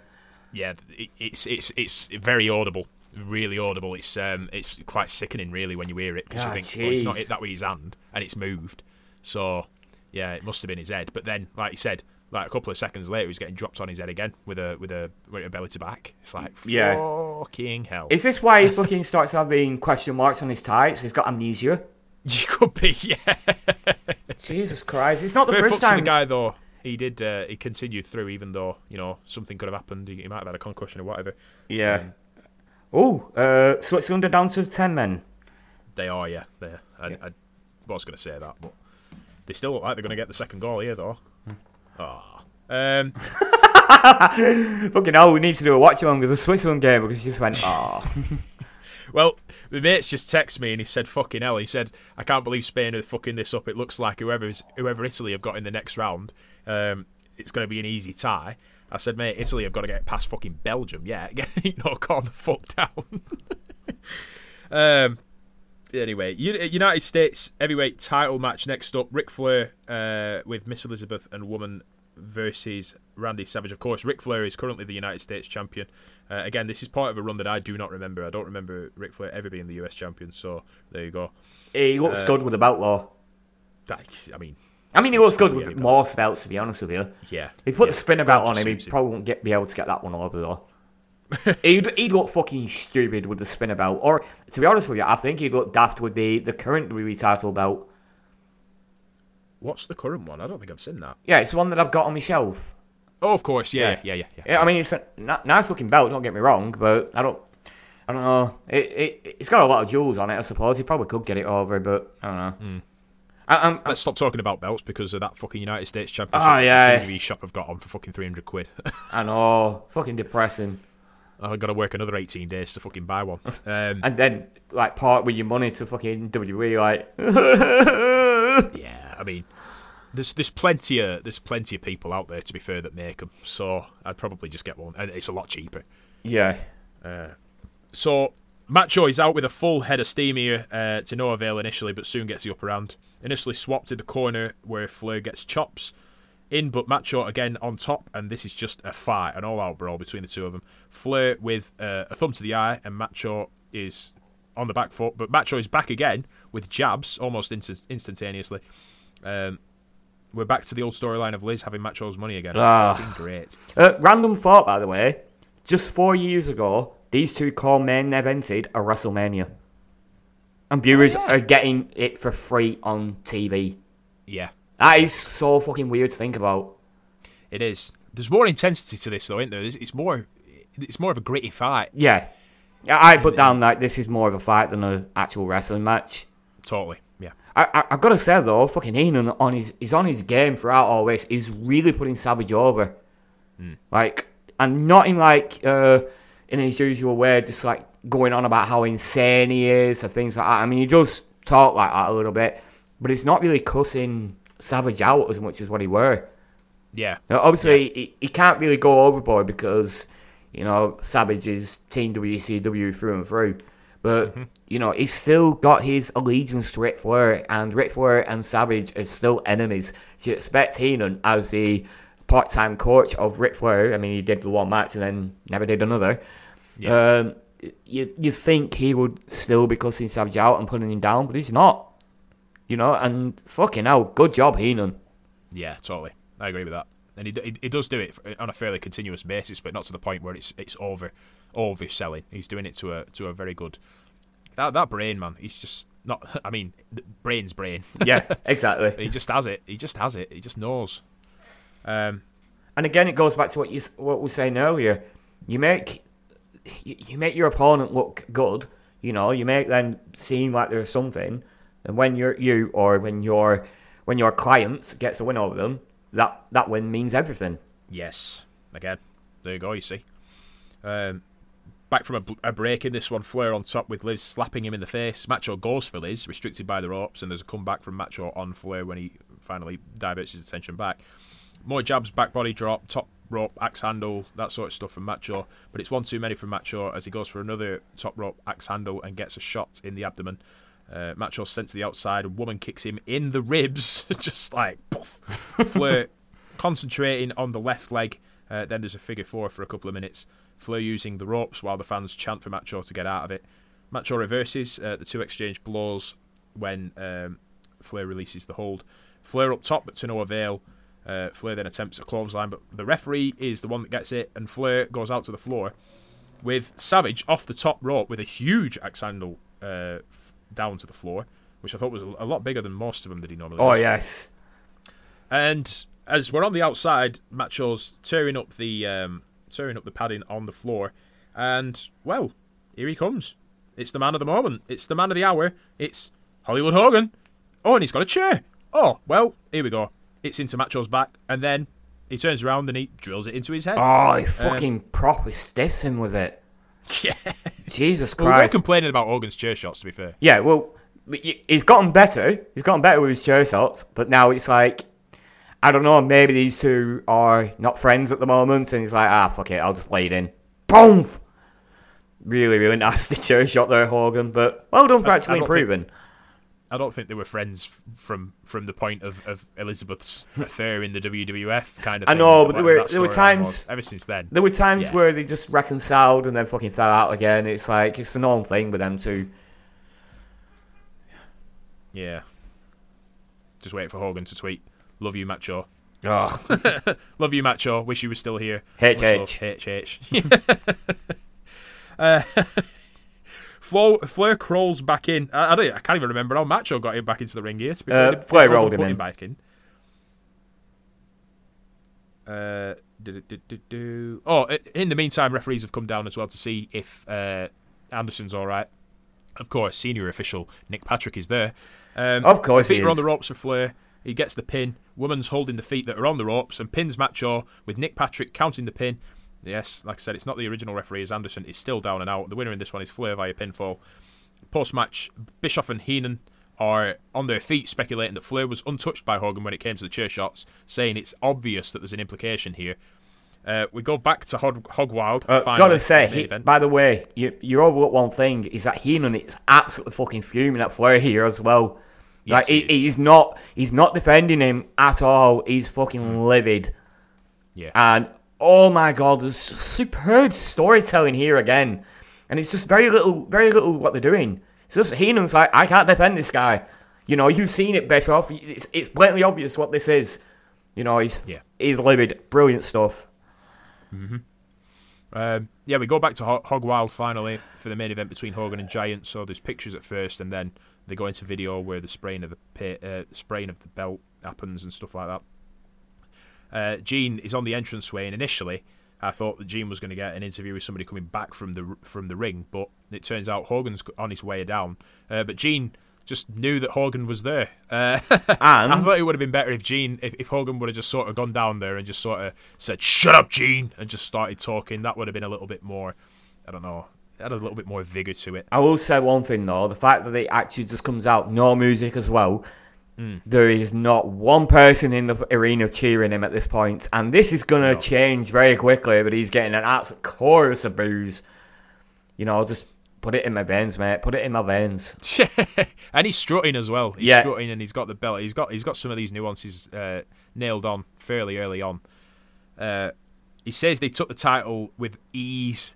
Yeah, it's it's it's very audible, really audible. It's um it's quite sickening, really, when you hear it because you think well, it's not hit that with his hand and it's moved. So yeah, it must have been his head. But then, like you said, like a couple of seconds later, he's getting dropped on his head again with a with a, with a belly to back. It's like yeah. fucking hell. Is this why he fucking starts having question marks on his tights? He's got amnesia. You could be, yeah. Jesus Christ! It's not the first time. The guy though, he did. Uh, he continued through, even though you know something could have happened. He, he might have had a concussion or whatever. Yeah. Um, oh, uh, Switzerland are down to ten men. They are, yeah. They. I, yeah. I was going to say that, but they still look like they're going to get the second goal here, though. Ah. Oh. Um, Fucking hell, we need to do a watch along with the Switzerland game because you just went, oh. Well, my mates just texted me and he said, "Fucking hell!" He said, "I can't believe Spain are fucking this up. It looks like whoever's whoever Italy have got in the next round, um, it's going to be an easy tie." I said, "Mate, Italy have got to get past fucking Belgium. Yeah, you know, calm the fuck down." um. Anyway, United States heavyweight title match next up: Ric Flair uh, with Miss Elizabeth and Woman versus Randy Savage. Of course, Ric Flair is currently the United States champion. Uh, again, this is part of a run that I do not remember. I don't remember Ric Flair ever being the US champion. So there you go. He looks uh, good with the belt, though. I mean, I mean, he looks good with more belts. To be honest with you, yeah. He put yeah, the spinner belt on him, he probably won't get be able to get that one over though. he'd, he'd look fucking stupid with the spinner belt. Or to be honest with you, I think he'd look daft with the the current WWE title belt. What's the current one? I don't think I've seen that. Yeah, it's one that I've got on my shelf. Oh, of course, yeah, yeah, yeah, yeah. yeah. I mean, it's a nice looking belt. Don't get me wrong, but I don't, I don't know. It, it, it's got a lot of jewels on it. I suppose he probably could get it over, but I don't know. Mm. I, I'm, Let's stop talking about belts because of that fucking United States Championship. Oh, yeah. WWE shop have got on for fucking three hundred quid. I know, fucking depressing. I've got to work another eighteen days to fucking buy one. Um, And then like part with your money to fucking WWE, like. yeah, I mean, there's there's plenty of there's plenty of people out there to be fair that make them. So I'd probably just get one, and it's a lot cheaper. yeah. So Macho is out with a full head of steam here uh, to no avail initially, but soon gets the upper hand. Initially swapped in the corner where Flair gets chops in, but Macho again on top, and this is just a fight, an all-out brawl between the two of them. Flair with uh, a thumb to the eye, and Macho is on the back foot, but Macho is back again with jabs almost instant- instantaneously. Um, we're back to the old storyline of Liz having Macho's money again. Ah. Fucking great. Uh, random thought, by the way. Just four years ago, these two co-main evented a WrestleMania, and viewers Oh, yeah. are getting it for free on TV. Yeah, That is so fucking weird to think about. It is. There's more intensity to this, though, isn't there? It's, more. It's more of a gritty fight. Yeah, Yeah, I put down like this is more of a fight than an actual wrestling match. Totally. Yeah. I, I I gotta say though, fucking Heenan on his he's on his game throughout all this. He's really putting Savage over, like, and not in like uh in his usual way, just like going on about how insane he is or things like that. I mean, he does talk like that a little bit, but it's not really cussing Savage out as much as what he were. Yeah. Now, obviously, he, he can't really go overboard because, you know, Savage is Team WCW through and through. But, you know, he's still got his allegiance to Ric Flair, and Ric Flair and Savage are still enemies. So you expect Heenan, as the part time coach of Ric Flair, I mean, he did the one match and then never did another. Yeah. Um, you, you think he would still be cussing Savage out and putting him down, but he's not. You know, and fucking hell, good job, Heenan. Yeah. Totally. I agree with that. And he, he, he does do it on a fairly continuous basis, but not to the point where it's it's over overselling. He's doing it to a to a very good. That that brain man, he's just not. I mean, brain's brain. Yeah, exactly. he just has it. He just has it. He just knows. Um. And again, it goes back to what you what we were saying earlier. You make you, you make your opponent look good. You know, you make them seem like there's something. And when you're you or when your when your client gets a win over them, that that win means everything. Yes. Again, there you go. You see. Um, back from a, a break in this one, Flair on top with Liz slapping him in the face. Macho goes for Liz, restricted by the ropes, and there's a comeback from Macho on Flair when he finally diverts his attention back. More jabs, back body drop, top rope, axe handle, that sort of stuff from Macho. But it's one too many from Macho as he goes for another top rope axe handle and gets a shot in the abdomen. Uh, Macho's sent to the outside. A woman kicks him in the ribs, just like poof. Flair concentrating on the left leg. Uh, then there's a figure four for a couple of minutes. Flair using the ropes while the fans chant for Macho to get out of it. Macho reverses. Uh, the two exchange blows when um, Flair releases the hold. Flair up top, but to no avail. Uh, Flair then attempts a clothesline, but the referee is the one that gets it, and Flair goes out to the floor with Savage off the top rope with a huge axe handle uh, down to the floor, which I thought was a lot bigger than most of them that he normally Oh does. yes, And as we're on the outside, Macho's tearing up the um, tearing up the padding on the floor, and well, here he comes. It's the man of the moment. It's the man of the hour. It's Hollywood Hogan. Oh, and he's got a chair. Oh, well, here we go. It's into Macho's back, and then he turns around and he drills it into his head. oh he um, fucking proper stiffs him with it. yeah. Jesus Well, we were Christ. complaining about Hogan's chair shots, to be fair. Yeah, well, he's gotten better. He's gotten better with his chair shots, but now it's like, I don't know, maybe these two are not friends at the moment, and he's like, ah, fuck it, I'll just lay it in. Boom! Really, really nasty chair shot there, Hogan, but well done for I- I actually don't think- improving. I don't think they were friends from from the point of, of Elizabeth's affair in the WWF kind of. I know, but there were- there were times- ever since then. There were times Yeah. where they just reconciled and then fucking fell out again. It's like, it's a normal thing with them two. Yeah. Just waiting for Hogan to tweet. Love you, Macho. Oh, Love you, Macho. Wish you were still here. H H. love, HH. uh, Flo, Flair crawls back in. I, I, don't, I can't even remember how Macho got him back into the ring here. To Uh, Flair rolled him in. back in. Uh, do, do, do, do. Oh, in the meantime, referees have come down as well to see if uh, Anderson's all right. Of course, senior official Nick Patrick is there. Um, Of course the he feet are on the ropes for Flair. He gets the pin. Woman's holding the feet that are on the ropes and pins Macho with Nick Patrick counting the pin. Yes, like I said, it's not the original referee. As Anderson is still down and out. The winner in this one is Flair via pinfall. Post match, Bischoff and Heenan are on their feet speculating that Flair was untouched by Hogan when it came to the chair shots, saying it's obvious that there's an implication here. Uh, we go back to Hog, Hog Wild. Uh, gotta say, he, by the way, you you overlook one thing is that Heenan is absolutely fucking fuming at Flair here as well. Like he he, is. he's not he's not defending him at all. He's fucking livid. yeah. And oh my god, there's superb storytelling here again. And it's just very little, very little what they're doing. It's just Heenan's like, I can't defend this guy. You know, you've seen it better off. It's, it's blatantly obvious what this is. You know, he's Yeah. he's livid. Brilliant stuff. Um, yeah, we go back to Hog Wild finally for the main event between Hogan and Giant. So there's pictures at first, and then they go into video where the spraying of the pit, uh, spraying of the belt happens and stuff like that. Uh, Gene is on the entranceway, and initially I thought that Gene was going to get an interview with somebody coming back from the from the ring, but it turns out Hogan's on his way down. Uh, but Gene just knew that Hogan was there. Uh, I And thought it would have been better if Gene, if, if Hogan would have just sort of gone down there and just sort of said, "Shut up, Gene," and just started talking. That would have been a little bit more, I don't know, had a little bit more vigor to it. I will say one thing though: the fact that it actually just comes out no music as well. There is not one person in the arena cheering him at this point, and this is gonna No. change very quickly. But he's getting an absolute chorus of boos. You know, just put it in my veins, mate. Put it in my veins. and he's strutting as well. He's Yeah. strutting and he's got the belt. He's got he's got some of these nuances uh, nailed on fairly early on. Uh, he says they took the title with ease,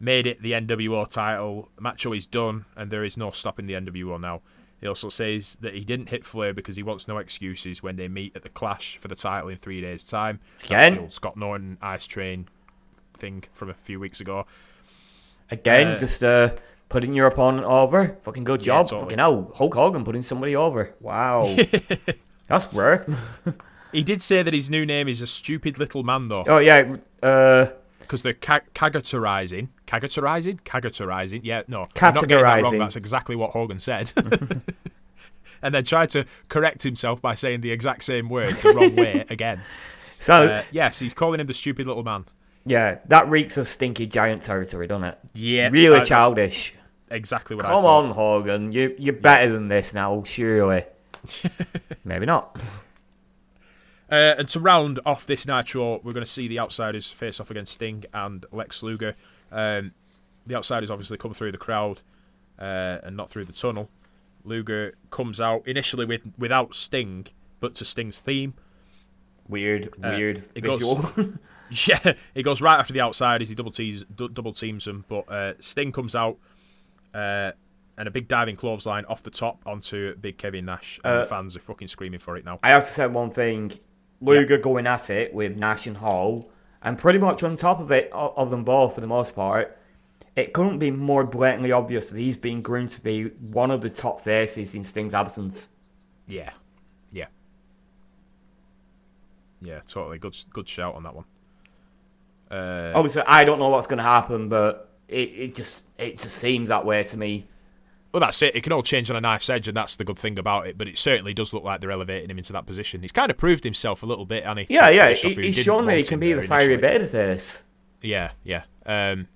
made it the NWO title. Macho is done, and there is no stopping the NWO now. He also says that he didn't hit Flair because he wants no excuses when they meet at the Clash for the title in three days' time. That's Again? old Scott Norton Ice Train thing from a few weeks ago. Again, Uh, just uh, putting your opponent over. Fucking good Yeah, job. totally. Fucking hell, Hulk Hogan putting somebody over. Wow, that's rare. He did say that his new name is a stupid little man, though. Oh yeah, uh, because they're ca- cagatorizing, cagatorizing, cagatorizing. Yeah, no, not that wrong. Categorizing. That's exactly what Hogan said. and then tried to correct himself by saying the exact same word the wrong way again. so Uh, yes, he's calling him the stupid little man. yeah, that reeks of stinky giant territory, doesn't it? Yeah, really childish. Exactly what I Come on, Hogan, you you're better than this now, surely. Maybe not. Uh, and to round off this Nitro, we're going to see the Outsiders face off against Sting and Lex Luger. Um, the Outsiders obviously come through the crowd uh, and not through the tunnel. Luger comes out initially with without Sting, but to Sting's theme. Weird, Uh, weird it goes- Yeah, he goes right after the Outsiders. He double teams, d- double teams them, but uh, Sting comes out uh, and a big diving clothesline off the top onto Big Kevin Nash, and Uh, the fans are fucking screaming for it now. I have to say one thing: Luger going at it with Nash and Hall, and pretty much on top of it, of of them both for the most part. It couldn't be more blatantly obvious that he's being groomed to be one of the top faces in Sting's absence. Yeah, yeah, yeah. Totally good, good shout on that one. Uh, Obviously, I don't know what's going to happen, but it, it just it just seems that way to me. Well, that's it. It can all change on a knife's edge, and that's the good thing about it. But it certainly does look like they're elevating him into that position. He's kind of proved himself a little bit, and he Yeah, yeah, he, he's shown that he can be the fiery bit of this. Yeah, yeah. Um,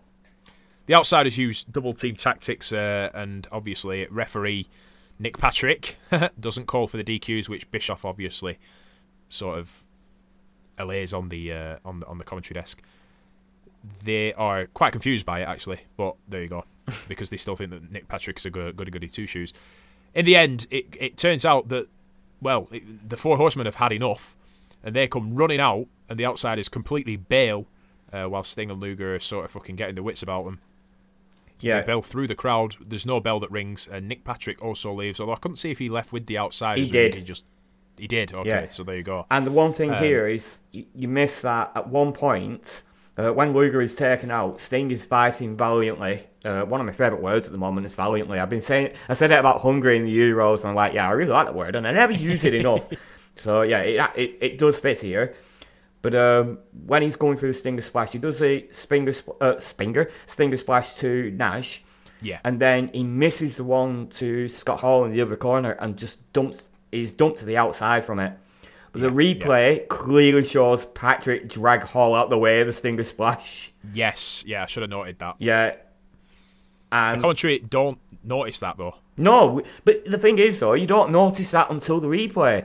the outsiders use double team tactics, uh, and obviously referee Nick Patrick doesn't call for the DQs, which Bischoff obviously sort of allays on the uh, on the on the commentary desk. They are quite confused by it actually, but there you go, because they still think that Nick Patrick's a good goody goody two shoes. In the end, it it turns out that well, it, the four horsemen have had enough, and they come running out, and the outsiders completely bail uh, while Sting and Luger are sort of fucking getting their wits about them. Yeah, They bail through the crowd. There's no bell that rings, and Nick Patrick also leaves. Although I couldn't see if he left with the outsiders. He did. He just he did. Okay, Yeah. so there you go. And the one thing Um, here is you, you miss that at one point uh, when Luger is taken out, Sting is fighting valiantly. Uh, one of my favourite words at the moment is valiantly. I've been saying I said it about Hungary in the Euros, and I'm like, yeah, I really like that word, and I never use it enough. so yeah, it, it it does fit here. But um, when he's going through the Stinger Splash, he does a Stinger, uh, Stinger, Stinger Splash to Nash. Yeah. And then he misses the one to Scott Hall in the other corner and just dumps. He's dumped to the outside from it. But the replay clearly shows Patrick drag Hall out the way of the Stinger splash. Yes, yeah, I should have noted that. Yeah. And The commentary don't notice that though. no, but the thing is though, you don't notice that until the replay.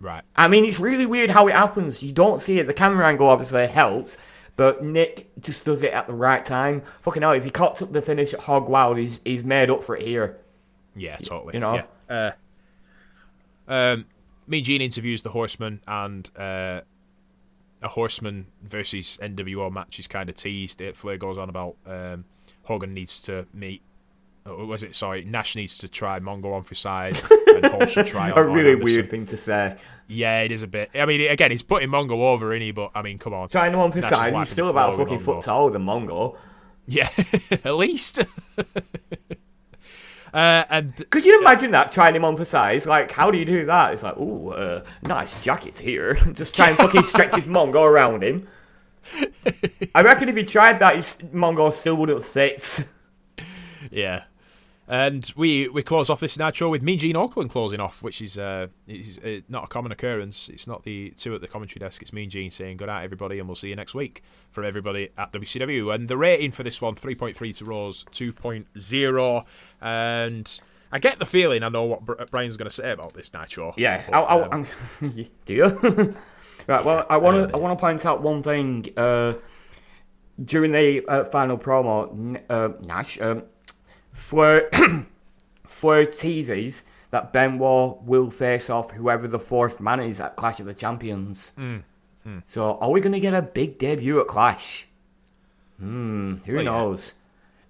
Right. I mean, it's really weird how it happens. You don't see it. The camera angle obviously helps, but Nick just does it at the right time. Fucking hell, if he caught up the finish at Hog Wild, he's, he's made up for it here. Yeah, totally. you know? Yeah. Uh, um, Mean Gene interviews the Horseman, and uh, a Horseman versus NWO match is kind of teased. It Flair goes on about um, Hogan needs to meet. Or was it sorry? Nash needs to try Mongo on for size, and Hall should try. A really Anderson. weird thing to say. Yeah, it is a bit. I mean, again, he's putting Mongo over, is he? But I mean, come on. Trying to emphasise, Nash is he's still about a fucking foot taller than Mongo. Yeah, at least. uh, and Could you imagine that, trying him on for size? Like, how do you do that? It's like, ooh, uh, nice jackets here. Just try and fucking stretch his Mongo around him. I reckon if he tried that, his Mongo still wouldn't fit. Yeah. And we, we close off this nitro with Mean Gene Okerlund, closing off, which is uh, is uh, not a common occurrence. It's not the two at the commentary desk. It's Mean Gene saying good night, everybody, and we'll see you next week from everybody at WCW. And the rating for this one, 3.3 to Raws, 2.0. And I get the feeling I know what Brian's going to say about this nitro. Yeah, But, I, I, um, do you? right. Well, I want to I want to point out one thing. Uh, during the uh, final promo, uh, Nash um, Flair Flair teases that Benoit will face off whoever the fourth man is at Clash of the Champions. Mm, So, are we going to get a big debut at Clash? Hmm. Who Well, yeah. knows?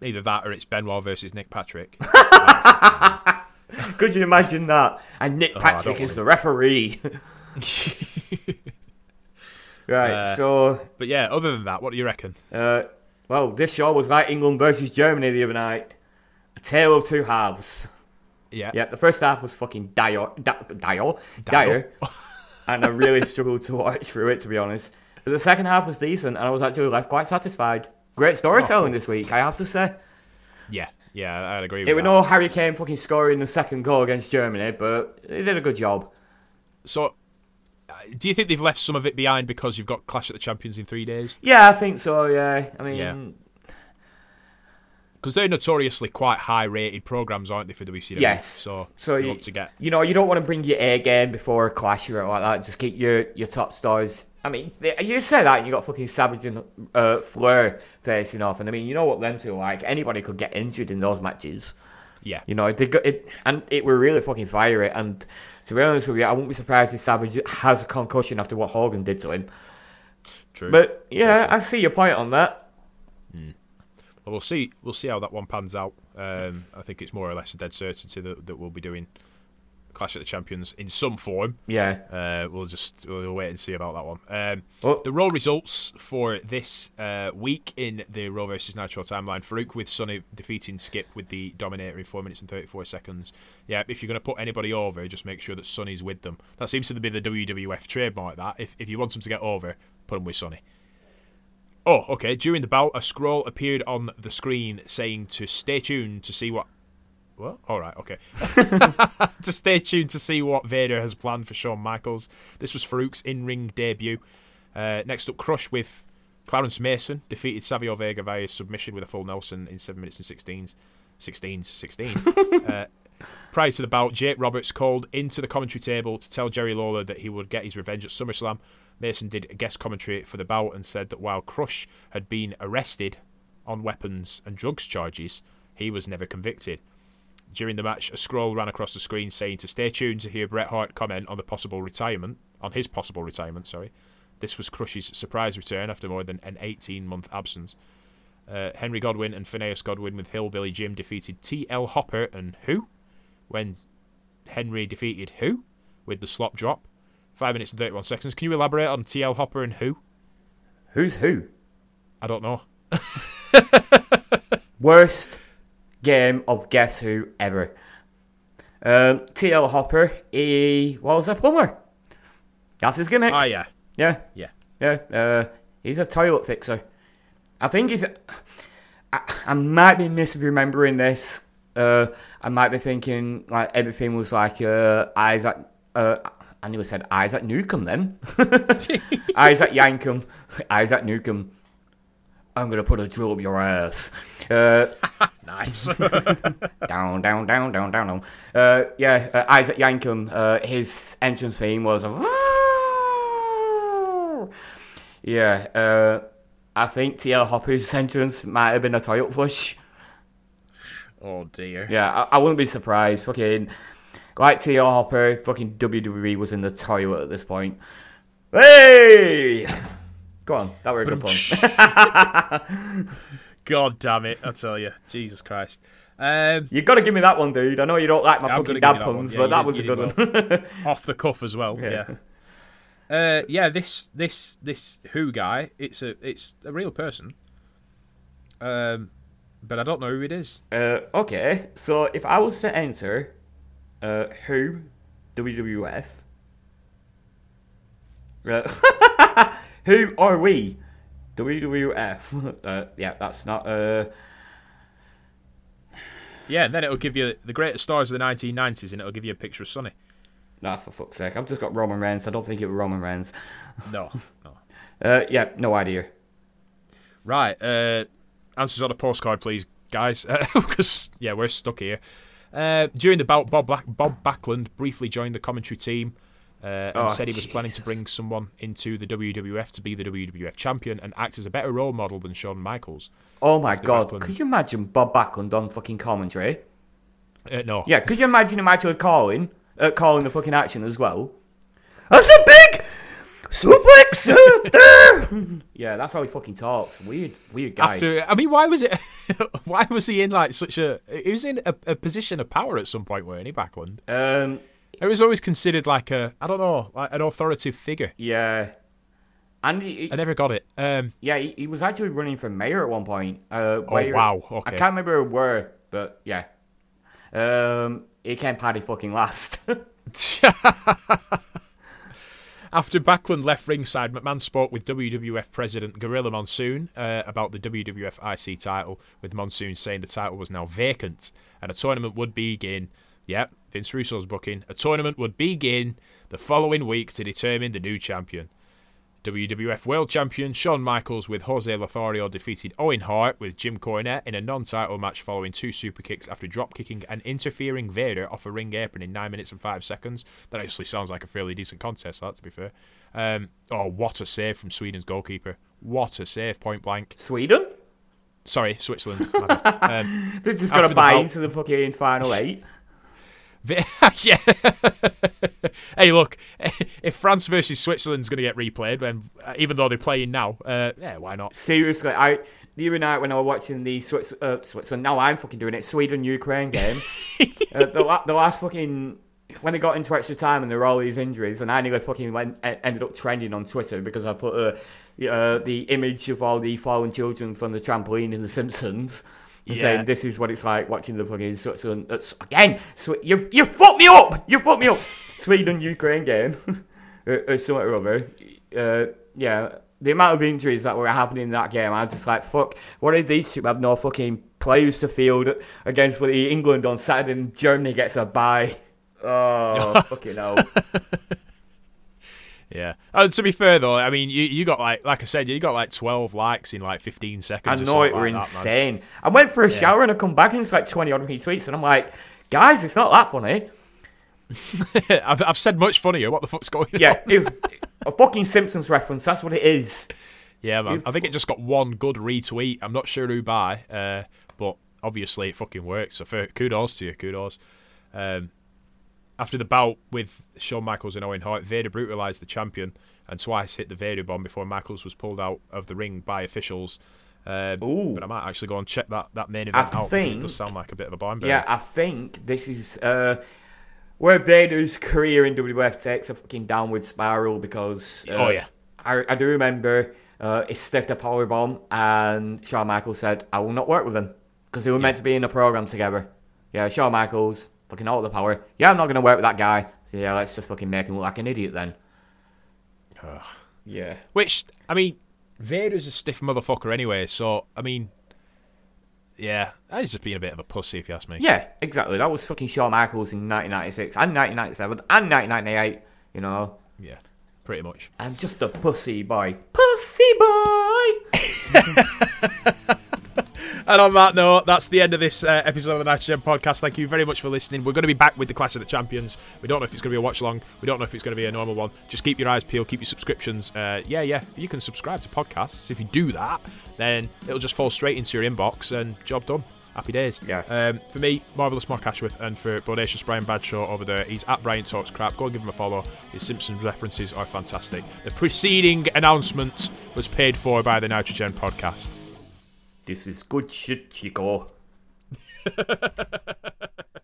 either that or it's Benoit versus Nick Patrick. Could you imagine that? And Nick Oh, Patrick is want the referee. right. Uh, so. but yeah, other than that, what do you reckon? Uh, well, this show was like England versus Germany the other night. Tale of two halves. Yeah. Yeah, the first half was fucking dire, di- dire, dire, and I really struggled to watch through it, to be honest. But the second half was decent, and I was actually left quite satisfied. Great storytelling this week, I have to say. Yeah. Yeah, I'd agree with It was that. no Harry Kane fucking scoring the second goal against Germany, but they did a good job. So, uh, do you think they've left some of it behind because you've got Clash at the Champions in three days? Yeah, I think so. Yeah, I mean, Yeah. Because they're notoriously quite high-rated programs, aren't they, for WCW? Yes. So, So you to get you know, you don't want to bring your A game before a clash or like that. Just keep your, your top stars. I mean, they, you say that and you got fucking Savage and uh, Flair facing off, and I mean, you know what them two are like. Anybody could get injured in those matches. yeah, You know, they got it, and it were really fucking fiery. And to be honest with you, I wouldn't be surprised if Savage has a concussion after what Hogan did to him. true. But yeah, I see your point on that. Well, we'll see. We'll see how that one pans out. Um, I think it's more or less a dead certainty that, that we'll be doing Clash of the Champions in some form. Yeah. Uh, we'll just we'll wait and see about that one. Um, Well- the Raw results for this uh, week in the Raw versus Nitro timeline: Faarooq with Sunny defeating Skip with the Dominator in four minutes and thirty-four seconds. Yeah, if you're going to put anybody over, just make sure that Sunny's with them. That seems to be the WWF trademark. That if if you want them to get over, put them with Sunny. Oh, okay. During the bout, a scroll appeared on the screen saying to stay tuned to see what. What? All right, okay. to stay tuned to see what Vader has planned for Shawn Michaels. This was Faarooq's in-ring debut. Uh, next up, Crush with Clarence Mason defeated Savio Vega via submission with a full Nelson in seven minutes and 16s. 16s, 16. uh, prior to the bout, Jake Roberts called into the commentary table to tell Jerry Lawler that he would get his revenge at SummerSlam. Mason did a guest commentary for the bout and said that while Crush had been arrested on weapons and drugs charges, he was never convicted. During the match, a scroll ran across the screen saying to stay tuned to hear Bret Hart comment on the possible retirement, on his possible retirement, sorry. This was Crush's surprise return after more than an 18 month absence. Uh, Henry Godwinn and Phineas Godwinn with Hillbilly Jim defeated T.L. Hopper and who? When Henry defeated who? With the slop drop. 5 minutes and 31 seconds. Can you elaborate on T.L. Hopper and who? Who's who? I don't know. Worst game of Guess Who ever. Um, TL Hopper, he was a plumber. That's his gimmick. Oh, yeah. yeah, Yeah. yeah. Uh, he's a toilet fixer. I think he's. A, I, I might be misremembering this. Uh, I might be thinking like everything was like uh, Isaac. Uh, I knew I said Isaac Newcomb then. Isaac Yankem. Isaac Newcomb. I'm gonna put a drill up your ass. Uh, Nice. down, down, down, down, down, down. Uh, yeah, uh, Isaac Yankem. Uh, his entrance theme was. Yeah, uh, I think TL Hopper's entrance might have been a toilet flush. oh dear. Yeah, I, I wouldn't be surprised. Fucking like TL Hopper, fucking WWE was in the toilet at this point. Hey, go on, that were a good point. God damn it! I tell you, Jesus Christ. Um, you got to give me that one, dude. I know you don't like my I'm fucking dad you that one. puns, Yeah, but that did- was a good did one. off the cuff as well. Yeah. Yeah. Uh, yeah. This this this Who guy. It's a it's a real person. Um, but I don't know who it is. uh, okay, so if I was to enter, uh, who, WWF, uh, who are we, WWF? Uh, yeah, that's not. Uh, Yeah, and then it'll give you the greatest stars of the 1990s, and it'll give you a picture of Sunny. nah, for fuck's sake, I've just got Roman Reigns. I don't think it was Roman Reigns. No, no. Uh, yeah, no idea. Right. Uh, answers on a postcard, please, guys, because yeah, we're stuck here. Uh, during the bout, Bob, Black- Bob Backlund briefly joined the commentary team uh, and Oh, said he was planning to bring someone into the WWF to be the WWF champion and act as a better role model than Shawn Michaels. Oh my god, Backlund. could you imagine Bob Backlund on fucking commentary? Uh, no. Yeah, could you imagine him actually calling, uh, calling the fucking action as well? That's a big suplex yeah, that's how he fucking talks. Weird, weird guy. After, I mean, why was it? why was he in like such a? He was in a, a position of power at some point, weren't he, Backlund? Um, It was always considered like a, I don't know, like an authoritative figure. yeah, and he, I never got it. Um, yeah, he, he was actually running for mayor at one point. Uh, oh wow, I can't remember where, but yeah. Um, he came paddy fucking last. After Backlund left ringside, McMahon spoke with WWF President Gorilla Monsoon uh, about the WWF IC title, with Monsoon saying the title was now vacant and a tournament would begin. Yep, Vince Russo's booking. A tournament would begin the following week to determine the new champion. WWF World Champion Shawn Michaels with Jose Lothario defeated Owen Hart with Jim Cornette in a non-title match following two super kicks after drop kicking and interfering Vader off a ring apron in 9 minutes and 5 seconds. That actually sounds like a fairly decent contest, that to be fair. Um, oh, what a save from Sweden's goalkeeper. What a save, point blank. Sweden? Sorry, Switzerland. um, They've just got to the buy into the fucking final eight. Yeah. hey, look, if France versus Switzerland's going to get replayed, then uh, even though they're playing now, uh, yeah, why not? Seriously, I the other night when I was watching the Swiss, uh, Switzerland, now I'm fucking doing it. Sweden Ukraine game. uh, the, la- the last fucking when they got into extra time and there were all these injuries, and I nearly fucking went, ended up trending on Twitter because I put uh, uh, the image of all the fallen children from the trampoline in The Simpsons. And Yeah. saying this is what it's like watching the fucking Switzerland. Again, Swi- you you fucked me up. You fucked me up. Sweden Ukraine game, or, something or other. Uh, yeah, the amount of injuries that were happening in that game, I was just like, fuck. What did these two have no fucking players to field against England on Saturday? and Germany gets a bye. Oh fucking hell. Yeah. Uh, to be fair though, I mean, you, you got like, like I said, you got like 12 likes in like 15 seconds. I know it were like that, man. insane. I went for a shower and I come back and it's like 20 odd retweets, and I'm like, guys, it's not that funny. I've, I've said much funnier. What the fuck's going on? Yeah, it was a fucking Simpsons reference. That's what it is. Yeah, man. I think it just got one good retweet. I'm not sure who by, uh, but obviously it fucking works. So for, kudos to you, kudos. Um, after the bout with Shawn Michaels and Owen Hart, Vader brutalized the champion and twice hit the Vader bomb before Michaels was pulled out of the ring by officials. Ooh. But I might actually go and check that, that main I event out. because It think- does sound like a bit of a burner. Yeah, I think this is uh, where Vader's career in WWF takes a fucking downward spiral because. Uh, Oh, yeah. I, I do remember uh, he stiffed a power bomb and Shawn Michaels said, I will not work with him because they were meant to be in a program together. Yeah, Shawn Michaels, fucking all the power. Yeah, I'm not going to work with that guy. So yeah, let's just fucking make him look like an idiot then. Yeah. Which, I mean, Vader's a stiff motherfucker anyway, so, I mean, Yeah, he's just being a bit of a pussy, if you ask me. Yeah, exactly. That was fucking Shawn Michaels in 1996 and 1997 and 1998. You know, Yeah, pretty much. I'm just a pussy boy. Pussy boy. And on that note, that's the end of this uh, episode of the Nitrogen podcast. Thank you very much for listening. We're going to be back with the Clash of the Champions. We don't know if it's going to be a watch long. We don't know if it's going to be a normal one. Just keep your eyes peeled. Keep your subscriptions. Uh, yeah, yeah. You can subscribe to podcasts. If you do that, then it'll just fall straight into your inbox and job done. Happy days. Yeah. Um, for me, Marvellous Mark Ashworth, and for Bodacious Brian Badshaw over there, he's at Brian Talks Crap. Go and give him a follow. His Simpsons references are fantastic. The preceding announcement was paid for by the Nitrogen podcast. This is good shit, Chico.